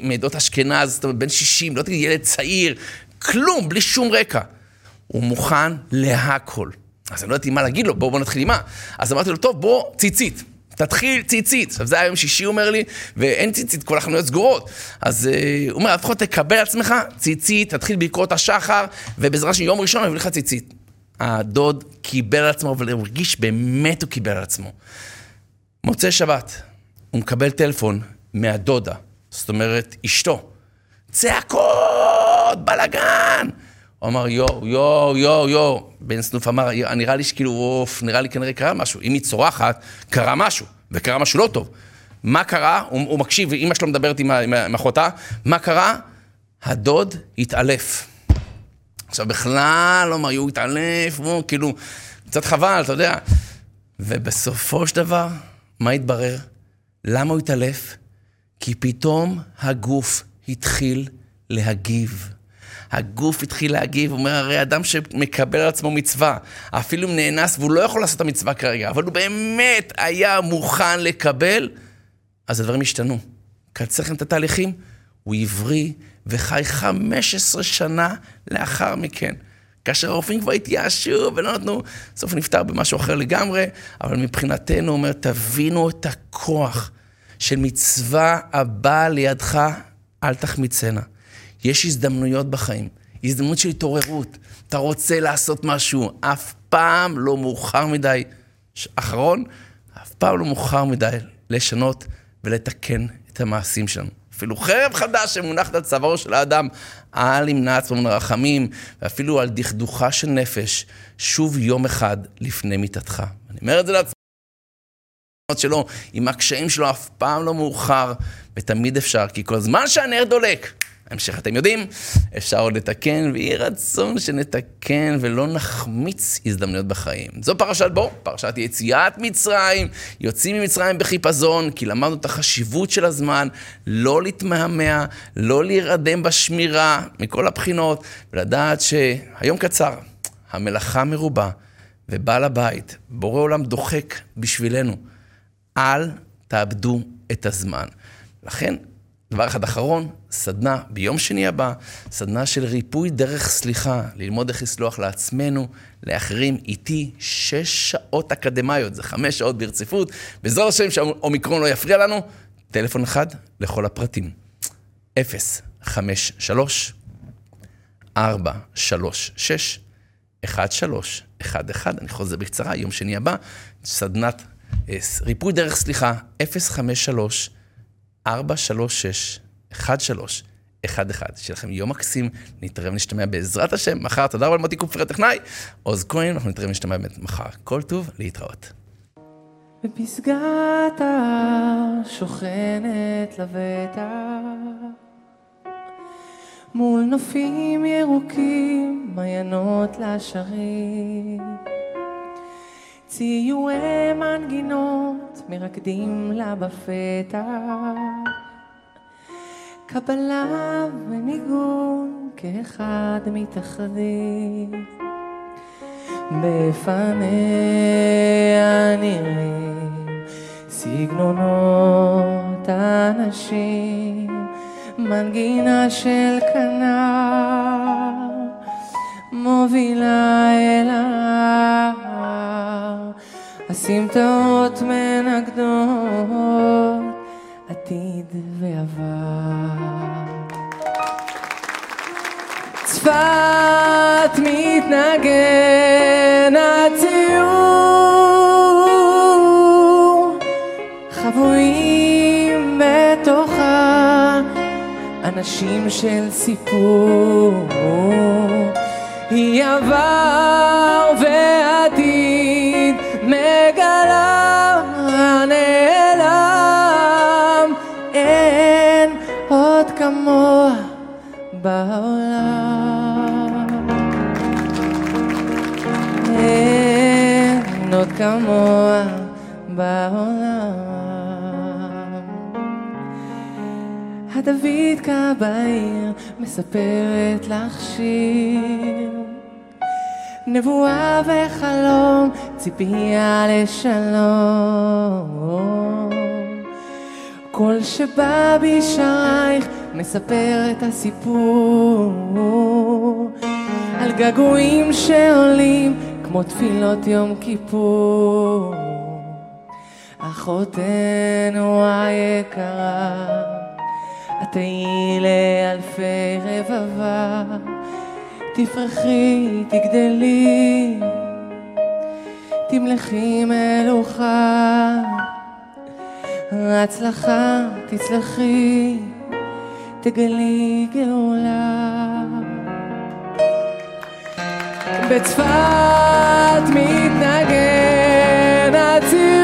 מעדות אשכנז, זאת אומרת, בן 60, לא תגיד ילד צעיר, כלום, בלי שום רקע. הוא מוכן להכל. אז אני לא ידעתי מה להגיד לו, בואו בוא נתחיל עם מה. אז אמרתי לו, טוב, בוא, ציצית. תתחיל ציצית. עכשיו, זה היה יום שישי, הוא אומר לי, ואין ציצית, כל החנויות סגורות. אז uh, הוא אומר, לפחות תקבל עצמך ציצית, תתחיל בקרות השחר, ובעזרת השם, יום ראשון אני אביא לך ציצית. הדוד קיבל על עצמו, אבל הוא הרגיש באמת הוא קיבל על עצמו. מוצאי שבת, הוא מקבל טלפון מהדודה, זאת אומרת, אשתו. צעקות, בלאגן! הוא אמר, יואו, יואו, יואו, יואו. בן סנוף אמר, נראה לי שכאילו, אוף, נראה לי כנראה קרה משהו. אם היא צורחת, קרה משהו, וקרה משהו לא טוב. מה קרה? הוא, הוא מקשיב, אמא שלו מדברת עם, עם, אחותה, מה קרה? הדוד התעלף. עכשיו, בכלל לא אמר, הוא התעלף, הוא כאילו, קצת חבל, אתה יודע. ובסופו של דבר, מה התברר? למה הוא התעלף? כי פתאום הגוף התחיל להגיב. הגוף התחיל להגיב, הוא אומר, הרי אדם שמקבל על עצמו מצווה, אפילו אם נאנס והוא לא יכול לעשות את המצווה כרגע, אבל הוא באמת היה מוכן לקבל, אז הדברים השתנו. קצר לכם את התהליכים, הוא הבריא וחי 15 שנה לאחר מכן. כאשר הרופאים כבר התייאשו ולא נתנו, בסוף נפטר במשהו אחר לגמרי, אבל מבחינתנו, הוא אומר, תבינו את הכוח של מצווה הבאה לידך, אל תחמיצנה. יש הזדמנויות בחיים, הזדמנות של התעוררות. אתה רוצה לעשות משהו, אף פעם לא מאוחר מדי. אחרון, אף פעם לא מאוחר מדי לשנות ולתקן את המעשים שלנו. אפילו חרב חדש שמונחת על צווארו של האדם, אל ימנע עצמו מן הרחמים, ואפילו על דכדוכה של נפש, שוב יום אחד לפני מיתתך. אני אומר את זה לעצמי. שלו, עם הקשיים שלו, אף פעם לא מאוחר, ותמיד אפשר, כי כל זמן שהנר דולק, ההמשך אתם יודעים, אפשר עוד לתקן, ויהי רצון שנתקן ולא נחמיץ הזדמנויות בחיים. זו פרשת בו, פרשת יציאת מצרים, יוצאים ממצרים בחיפזון, כי למדנו את החשיבות של הזמן, לא להתמהמה, לא להירדם בשמירה, מכל הבחינות, ולדעת שהיום קצר, המלאכה מרובה, ובעל הבית, בורא עולם דוחק בשבילנו. אל תאבדו את הזמן. לכן, דבר אחד אחרון, סדנה ביום שני הבא, סדנה של ריפוי דרך סליחה, ללמוד איך לסלוח לעצמנו, לאחרים, איתי שש שעות אקדמיות, זה חמש שעות ברציפות. בעזרת השם שהאומיקרון לא יפריע לנו, טלפון אחד לכל הפרטים. 053 436 1311, אני חוזר בקצרה, יום שני הבא, סדנת אה, ריפוי דרך סליחה, 053 436 1311. שיהיה לכם יום מקסים, נתראה ונשתמע בעזרת השם מחר. תודה רבה למוטי קופר הטכנאי. עוז כהן, אנחנו נתראה ונשתמע באמת מחר. כל טוב, להתראות. בפסגת ההר שוכנת לבטח מול נופים ירוקים, מעיינות לשרים. ציורי מנגינות מרקדים לה בפתח. קבלה וניגון כאחד מתאחדים בפניה נראים סגנונות אנשים מנגינה של כנר מובילה אל ההר הסמטאות מנגדות עתיד ועבר. צפת מתנגן הציור חבויים בתוכה אנשים של סיפור היא עבר ועתיד מגלה נעלם אין עוד כמוה בעולם. אין עוד כמוה בעולם. הדוידקה בעיר מספרת לך שיר נבואה וחלום, ציפייה לשלום. כל שבא בשערייך מספר את הסיפור על געגועים שעולים כמו תפילות יום כיפור. אחותנו היקרה, את תהיי לאלפי רבבה תפרחי, תגדלי, תמלכי מלוכה, הצלחה, תצלחי, תגלי גאולה. בצפת מתנגן הציור,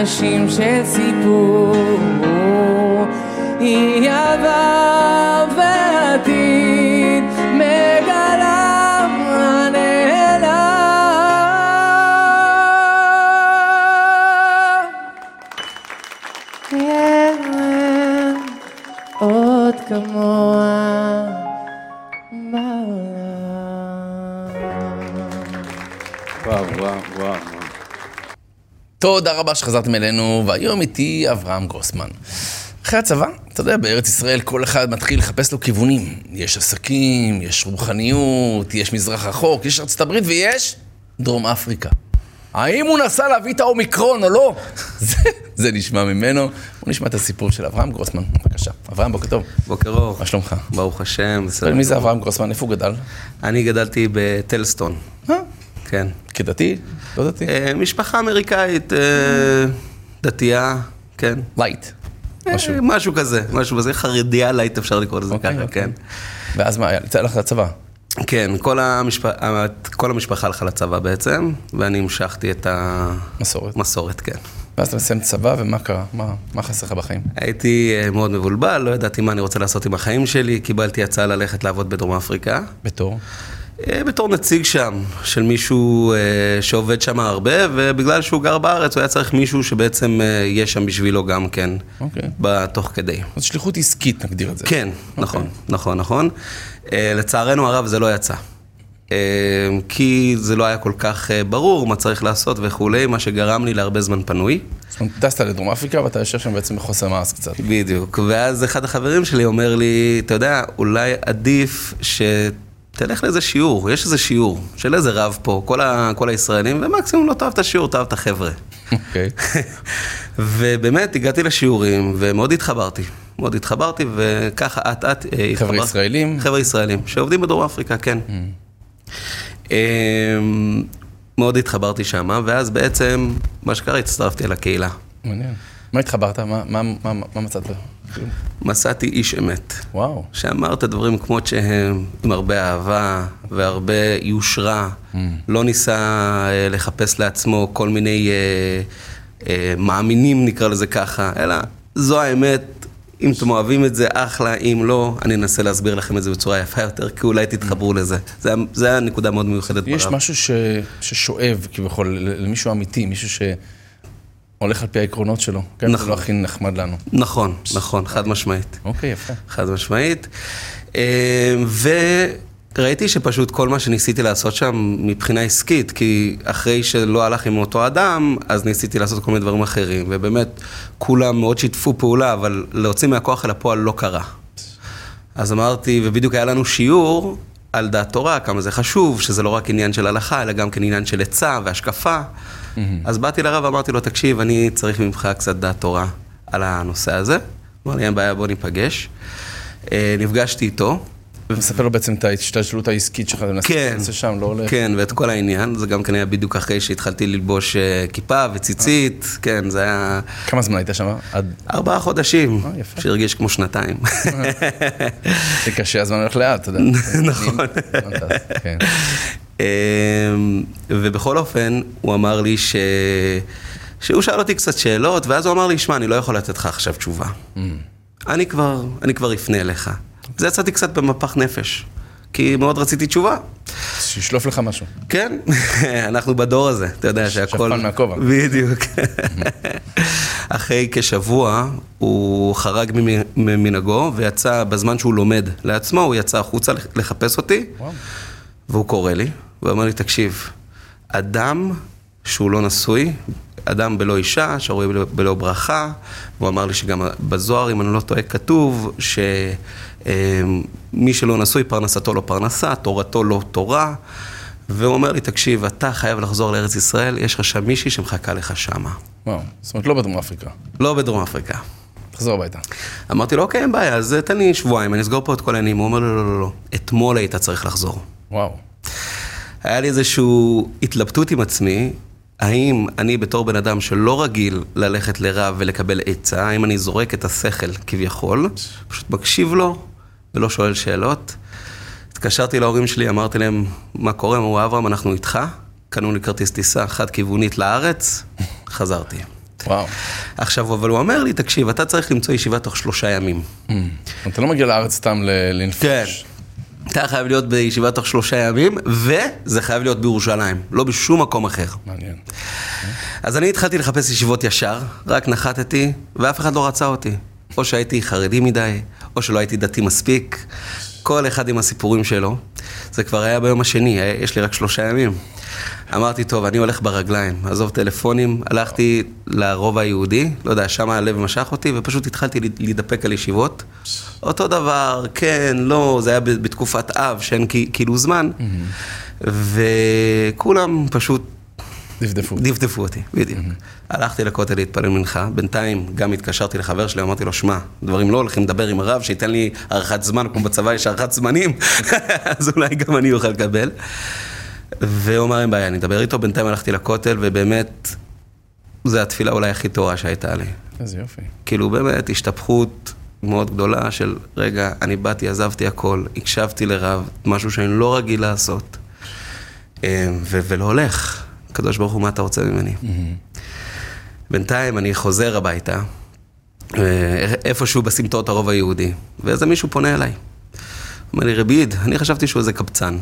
אנשים של סיפור היא עבר ועתיד, תודה רבה שחזרתם אלינו, והיום איתי אברהם גרוסמן. אחרי הצבא, אתה יודע, בארץ ישראל כל אחד מתחיל לחפש לו כיוונים. יש עסקים, יש רוחניות, יש מזרח רחוק, יש ארצות הברית ויש דרום אפריקה. האם הוא נסע להביא את האומיקרון או לא? זה, זה נשמע ממנו. בוא נשמע את הסיפור של אברהם גרוסמן. בבקשה. אברהם, בוקר טוב. בוקר אור. מה שלומך? ברוך השם, בסדר. מי זה אברהם גרוסמן? איפה הוא גדל? אני גדלתי בטלסטון, אה, כן. כדתי? לא דתי? אה, משפחה אמריקאית, אה, דתייה, כן. light. משהו. אה, משהו כזה, משהו כזה, חרדיה light אפשר לקרוא לזה אוקיי, ככה, אוקיי. כן. ואז מה, יצא לך לצבא? כן, כל המשפ- כל המשפחה הלכה לצבא בעצם, ואני המשכתי את מסורת. המסורת, כן. ואז אתה מסיים צבא, ומה קרה? מה, מה חסר לך בחיים? הייתי מאוד מבולבל, לא ידעתי מה אני רוצה לעשות עם החיים שלי, קיבלתי הצעה ללכת לעבוד בדרום אפריקה. בתור? אה, בתור נציג שם, של מישהו אה, שעובד שם הרבה, ובגלל שהוא גר בארץ, הוא היה צריך מישהו שבעצם אה, יהיה שם בשבילו גם כן, אוקיי. בתוך כדי. אז שליחות עסקית, נגדיר את זה. כן, נכון, נכון, נכון. אה, לצערנו הרב זה לא יצא. כי זה לא היה כל כך ברור מה צריך לעשות וכולי, מה שגרם לי להרבה זמן פנוי. זאת אומרת, טסת לדרום אפריקה ואתה יושב שם בעצם בחוסר מעש קצת. בדיוק. ואז אחד החברים שלי אומר לי, אתה יודע, אולי עדיף שתלך לאיזה שיעור, יש איזה שיעור של איזה רב פה, כל, ה, כל הישראלים, ומקסימום לא תאהב את השיעור, תאהב את החבר'ה. אוקיי. ובאמת, הגעתי לשיעורים, ומאוד התחברתי. מאוד התחברתי, וככה אט אט אה, התחברתי. ישראלים? חבר'ה ישראלים, שעובדים בדרום אפריקה, כן. אמ, מאוד התחברתי שם, ואז בעצם, מה שקרה, הצטרפתי לקהילה. מעניין. מה התחברת? מה, מה, מה, מה מצאת? מצאתי איש אמת. וואו. שאמר את הדברים כמות שהם, עם הרבה אהבה והרבה יושרה. לא ניסה אה, לחפש לעצמו כל מיני אה, אה, מאמינים, נקרא לזה ככה, אלא זו האמת. אם אתם אוהבים את זה, אחלה, אם לא, אני אנסה להסביר לכם את זה בצורה יפה יותר, כי אולי תתחברו לזה. זה, זה נקודה מאוד מיוחדת יש ברב. משהו ש, ששואב כביכול למישהו אמיתי, מישהו שהולך על פי העקרונות שלו. כן, זה נכון. לא הכי נחמד לנו. נכון, נכון, חד משמעית. אוקיי, יפה. חד משמעית. אה, וראיתי שפשוט כל מה שניסיתי לעשות שם מבחינה עסקית, כי אחרי שלא הלך עם אותו אדם, אז ניסיתי לעשות כל מיני דברים אחרים, ובאמת כולם מאוד שיתפו פעולה, אבל להוציא מהכוח אל הפועל לא קרה. אז אמרתי, ובדיוק היה לנו שיעור על דעת תורה, כמה זה חשוב, שזה לא רק עניין של הלכה, אלא גם כן עניין של עצה והשקפה. אז באתי לרב ואמרתי לו, תקשיב, אני צריך ממך קצת דעת תורה על הנושא הזה. אמר לי, אין בעיה, בוא ניפגש. אה, נפגשתי איתו. ומספר לו בעצם את ההשתלשלות העסקית שלך, כן, להיכנס לשם, לא הולך. כן, ואת כל העניין, זה גם כן היה בדיוק אחרי שהתחלתי ללבוש אה, כיפה וציצית, כן, זה היה כמה זמן היית שם? עד... ארבעה חודשים, אה, יפה. שהרגיש כמו שנתיים. זה קשה, הזמן הולך לאט, אתה יודע. נכון. אמ, ובכל אופן, הוא אמר לי ש... שהוא שאל אותי קצת שאלות, ואז הוא אמר לי, שמע, אני לא יכול לתת לך עכשיו תשובה. אני כבר, אני כבר אפנה אליך. זה יצאתי קצת במפח נפש, כי מאוד רציתי תשובה. שישלוף לך משהו. כן, אנחנו בדור הזה, אתה יודע שהכל... שפן מהכובע. בדיוק. אחרי כשבוע, הוא חרג ממ- ממנהגו ויצא, בזמן שהוא לומד לעצמו, הוא יצא החוצה לח- לחפש אותי, וואו. והוא קורא לי, והוא אומר לי, תקשיב, אדם שהוא לא נשוי, אדם בלא אישה, שרואה בלא, בלא ברכה, והוא אמר לי שגם בזוהר, אם אני לא טועה, כתוב שמי שלא נשוי, פרנסתו לא פרנסה, תורתו לא תורה. והוא אומר לי, תקשיב, אתה חייב לחזור לארץ ישראל, יש לך שם מישהי שמחכה לך שמה. וואו. זאת אומרת, לא בדרום אפריקה. לא בדרום אפריקה. תחזור הביתה. אמרתי לו, אוקיי, אין בעיה, אז תן לי שבועיים, אני אסגור פה את כל העניינים. הוא אומר, לא, לא, לא, לא, אתמול היית צריך לחזור. וואו. היה לי איזושהי התלבטות עם עצמי, האם אני בתור בן אדם שלא רגיל ללכת לרב ולקבל עצה, האם אני זורק את השכל כביכול, פשוט מקשיב לו ולא שואל שאלות. התקשרתי להורים שלי, אמרתי להם, מה קורה? אמרו, אברהם, אנחנו איתך. קנו לי כרטיס טיסה חד-כיוונית לארץ, חזרתי. וואו. עכשיו, אבל הוא אומר לי, תקשיב, אתה צריך למצוא ישיבה תוך שלושה ימים. אתה לא מגיע לארץ סתם לנפוש. כן. אתה חייב להיות בישיבה תוך שלושה ימים, וזה חייב להיות בירושלים, לא בשום מקום אחר. מעניין. אז אני התחלתי לחפש ישיבות ישר, רק נחתתי, ואף אחד לא רצה אותי. או שהייתי חרדי מדי, או שלא הייתי דתי מספיק. כל אחד עם הסיפורים שלו. זה כבר היה ביום השני, היה- יש לי רק שלושה ימים. אמרתי, טוב, אני הולך ברגליים, עזוב טלפונים, הלכתי לרובע היהודי, לא יודע, שם הלב משך אותי, ופשוט התחלתי להידפק על ישיבות. אותו דבר, כן, לא, זה היה בתקופת אב, שאין כאילו זמן, וכולם פשוט דפדפו. דפדפו אותי, בדיוק. הלכתי לכותל להתפלל מנחה, בינתיים גם התקשרתי לחבר שלי, אמרתי לו, שמע, דברים לא הולכים לדבר עם הרב, שייתן לי הארכת זמן, כמו בצבא יש הארכת זמנים, אז אולי גם אני אוכל לקבל. והוא אמר, אין בעיה, אני אדבר איתו, בינתיים הלכתי לכותל, ובאמת, זו התפילה אולי הכי טובה שהייתה לי. איזה יופי. כאילו באמת השתפכות מאוד גדולה של רגע, אני באתי, עזבתי הכל, הקשבתי לרב, משהו שאני לא רגיל לעשות, אה, ו- ולא הולך. הקדוש ברוך הוא, מה אתה רוצה ממני? בינתיים אני חוזר הביתה, אה, איפשהו בסמטאות הרוב היהודי, ואיזה מישהו פונה אליי. אומר לי, רבי עיד, אני חשבתי שהוא איזה קבצן.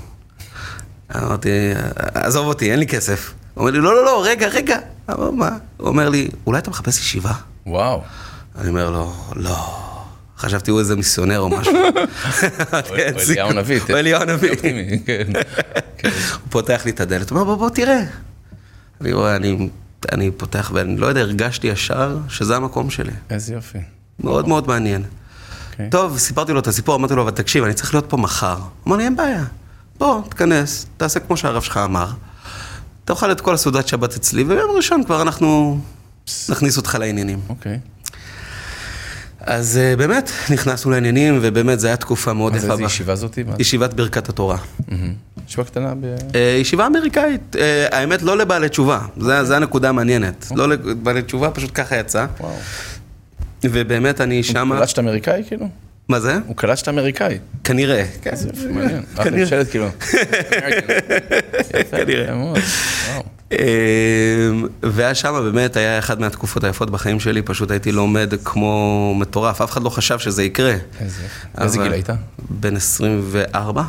אמרתי, עזוב אותי, אין לי כסף. הוא אומר לי, לא, לא, לא, רגע, רגע. אמר, מה? הוא אומר לי, אולי אתה מחפש ישיבה? וואו. אני אומר לו, לא. חשבתי הוא איזה מיסיונר או משהו. או אליהו הנביא. או אליהו הנביא. אופטימי, כן. הוא פותח לי את הדלת, הוא אומר, בוא, בוא, תראה. אני רואה, אני, אני פותח, ואני לא יודע, הרגשתי ישר שזה המקום שלי. איזה יופי. מאוד מאוד מעניין. אוקיי. טוב, סיפרתי לו את הסיפור, אמרתי לו, אבל תקשיב, אני צריך להיות פה מחר. אמר לי, אין בעיה. בוא, תיכנס, תעשה כמו שהרב שלך אמר. תאכל את כל הסעודת שבת אצלי, וביום ראשון כבר אנחנו נכניס אותך לעניינים. אוקיי. אז uh, באמת, נכנסנו לעניינים, ובאמת זו הייתה תקופה מאוד מה זה, יפה. איזה בה. ישיבה זאתי? ישיבת ברכת התורה. ישיבה קטנה ב... Uh, ישיבה אמריקאית, uh, האמת לא לבעלי תשובה, זה, זה הנקודה המעניינת. לא לבעלי תשובה, פשוט ככה יצא. וואו. ובאמת אני שמה... שאתה אמריקאי כאילו? מה זה? הוא קלט שאתה אמריקאי. כנראה. איזה יופי, מעניין. כנראה. נשאלת כאילו. כנראה. וואו. אמ, ואז שמה באמת היה אחת מהתקופות היפות בחיים שלי, פשוט הייתי לומד כמו מטורף, אף אחד לא חשב שזה יקרה. איזה גיל היית? בן 24.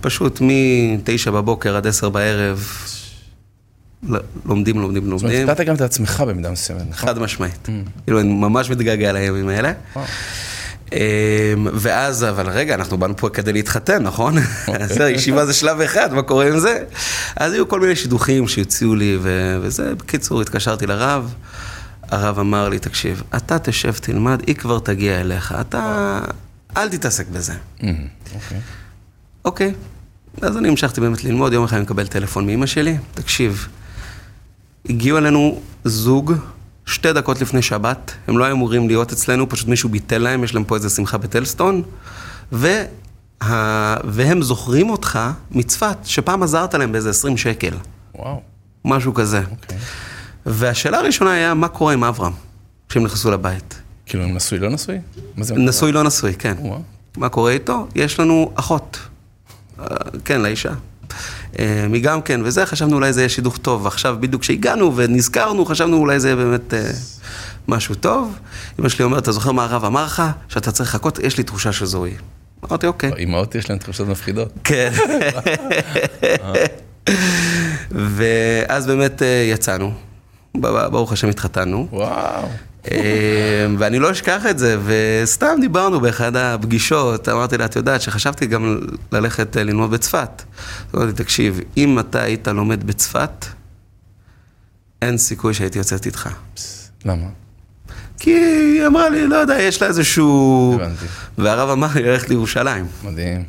פשוט מ-9 בבוקר עד 10 בערב, ל- לומדים, לומדים, זאת אומרת, לומדים, נתת גם את עצמך במידה מסוימת, נכון? חד משמעית. כאילו, אני ממש מתגעגע לימים האלה. אמ, ואז, אבל רגע, אנחנו באנו פה כדי להתחתן, נכון? אז ישיבה זה שלב אחד, מה קורה עם זה? אז היו כל מיני שידוכים שהציעו לי, ו- וזה, בקיצור, התקשרתי לרב, הרב אמר לי, תקשיב, אתה תשב, תלמד, היא כבר תגיע אליך, אתה, אל תתעסק בזה. מהמם, אוקיי. אוקיי, אז אני המשכתי באמת ללמוד, יום אחד אני מקבל טלפון מאמא שלי, תקשיב, הגיעו אלינו זוג שתי דקות לפני שבת, הם לא היו אמורים להיות אצלנו, פשוט מישהו ביטל להם, יש להם פה איזה שמחה בטלסטון, וה... והם זוכרים אותך מצפת, שפעם עזרת להם באיזה 20 שקל, וואו. משהו כזה. אוקיי. והשאלה הראשונה היה, מה קורה עם אברהם, כשהם נכנסו לבית? כאילו, הם נשוי, לא נשוי? נשוי, לא נשוי, כן. וואו. מה קורה איתו? יש לנו אחות. אה, כן, לאישה. אה, היא גם כן, וזה, חשבנו אולי זה יהיה שידוך טוב. עכשיו, בדיוק כשהגענו ונזכרנו, חשבנו אולי זה יהיה באמת אה, משהו טוב. אמא שלי אומרת, אתה זוכר מה הרב אמר לך? שאתה צריך לחכות? יש לי תחושה שזו היא. אמרתי, אוקיי. אימהות יש להן תחושות מפחידות. כן. ואז באמת אה, יצאנו. ברוך השם התחתנו. וואו. אה, ואני לא אשכח את זה, וסתם דיברנו באחד הפגישות, אמרתי לה, את יודעת שחשבתי גם ללכת אה, ללמוד בצפת. אמרתי, תקשיב, אם אתה היית לומד בצפת, אין סיכוי שהייתי יוצאת איתך. למה? כי היא אמרה לי, לא יודע, יש לה איזשהו... הבנתי. והרב אמר לי ללכת לירושלים. מדהים.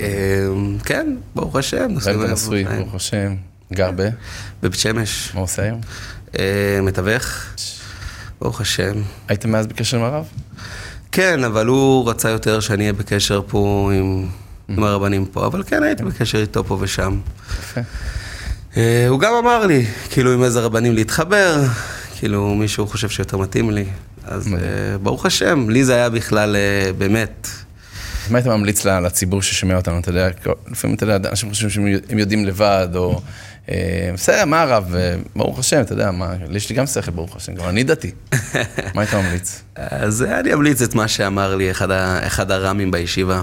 אה, כן, ברוך השם, ואתה נשוי. ברוך השם. גר ב? בבית שמש, מה עושה היום? אה, מתווך, ברוך השם. הייתם מאז בקשר עם הרב? כן, אבל הוא רצה יותר שאני אהיה בקשר פה עם, עם הרבנים פה, אבל כן, הייתי בקשר איתו פה ושם. יפה. אה, הוא גם אמר לי, כאילו, עם איזה רבנים להתחבר, כאילו, מישהו חושב שיותר מתאים לי. אז. אה, ברוך השם, לי זה היה בכלל אה, באמת, מה היית ממליץ לציבור ששומע אותנו? אתה יודע, לפעמים אתה יודע, אנשים חושבים שהם יודעים לבד, או בסדר, מה הרב? אה, ברוך השם, אתה יודע, מה, יש לי גם שכל, ברוך השם, גם אני דתי. מה היית ממליץ? אז אני אמליץ את מה שאמר לי אחד, ה, אחד הרמים בישיבה.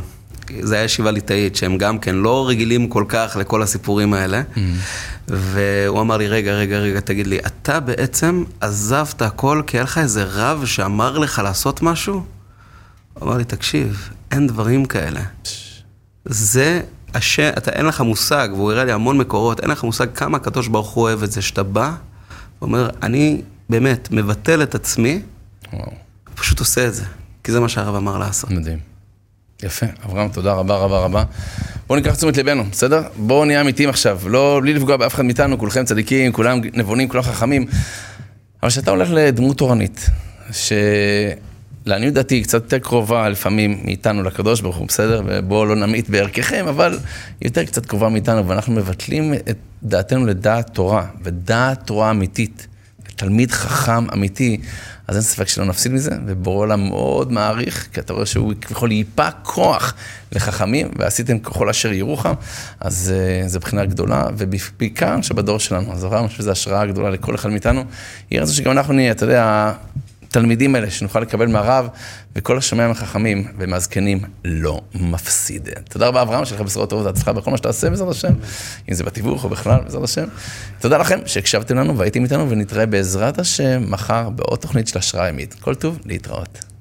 זה היה ישיבה ליטאית, שהם גם כן לא רגילים כל כך לכל הסיפורים האלה. Mm-hmm. והוא אמר לי, רגע, רגע, רגע, תגיד לי, אתה בעצם עזבת הכל כי היה לך איזה רב שאמר לך לעשות משהו? הוא אמר לי, תקשיב, אין דברים כאלה. זה השם, אתה אין לך מושג, והוא הראה לי המון מקורות, אין לך מושג כמה הקדוש ברוך הוא אוהב את זה, שאתה בא ואומר, אני באמת מבטל את עצמי, וואו, פשוט עושה את זה, כי זה מה שהרב אמר לעשות. מדהים. יפה, אברהם, תודה רבה רבה רבה. בואו ניקח תשומת ליבנו, בסדר? בואו נהיה אמיתיים עכשיו, לא, בלי לפגוע באף אחד מאיתנו, כולכם צדיקים, כולם נבונים, כולם חכמים. אבל כשאתה הולך לדמות תורנית, שלעניות דעתי היא קצת יותר קרובה לפעמים מאיתנו לקדוש ברוך הוא, בסדר? ובואו לא נמעיט בערככם, אבל היא יותר קצת קרובה מאיתנו, ואנחנו מבטלים את דעתנו לדעת תורה, ודעת תורה אמיתית, תלמיד חכם אמיתי, אז אין ספק שלא נפסיד מזה, ובורא עולם מאוד מעריך, כי אתה רואה שהוא כביכול ייפה כוח לחכמים, ועשיתם ככל אשר ירוחם, אז uh, זו בחינה גדולה, ובעיקר שבדור שלנו, אז חושב שזו השראה גדולה לכל אחד מאיתנו. יהיה רצון שגם אנחנו נהיה, אתה יודע, התלמידים האלה, שנוכל לקבל מהרב, וכל השומעים החכמים ומהזקנים לא מפסיד. תודה רבה, אברהם, שיהיה לך בשורות טובות והצלחה בכל מה שאתה עושה, בעזרת השם, אם זה בתיווך או בכלל, בעזרת השם. תודה לכם שהקשבתם לנו והייתם איתנו, ונתראה בעזרת השם מחר בעוד תוכנית של השראה ימית. כל טוב, להתראות.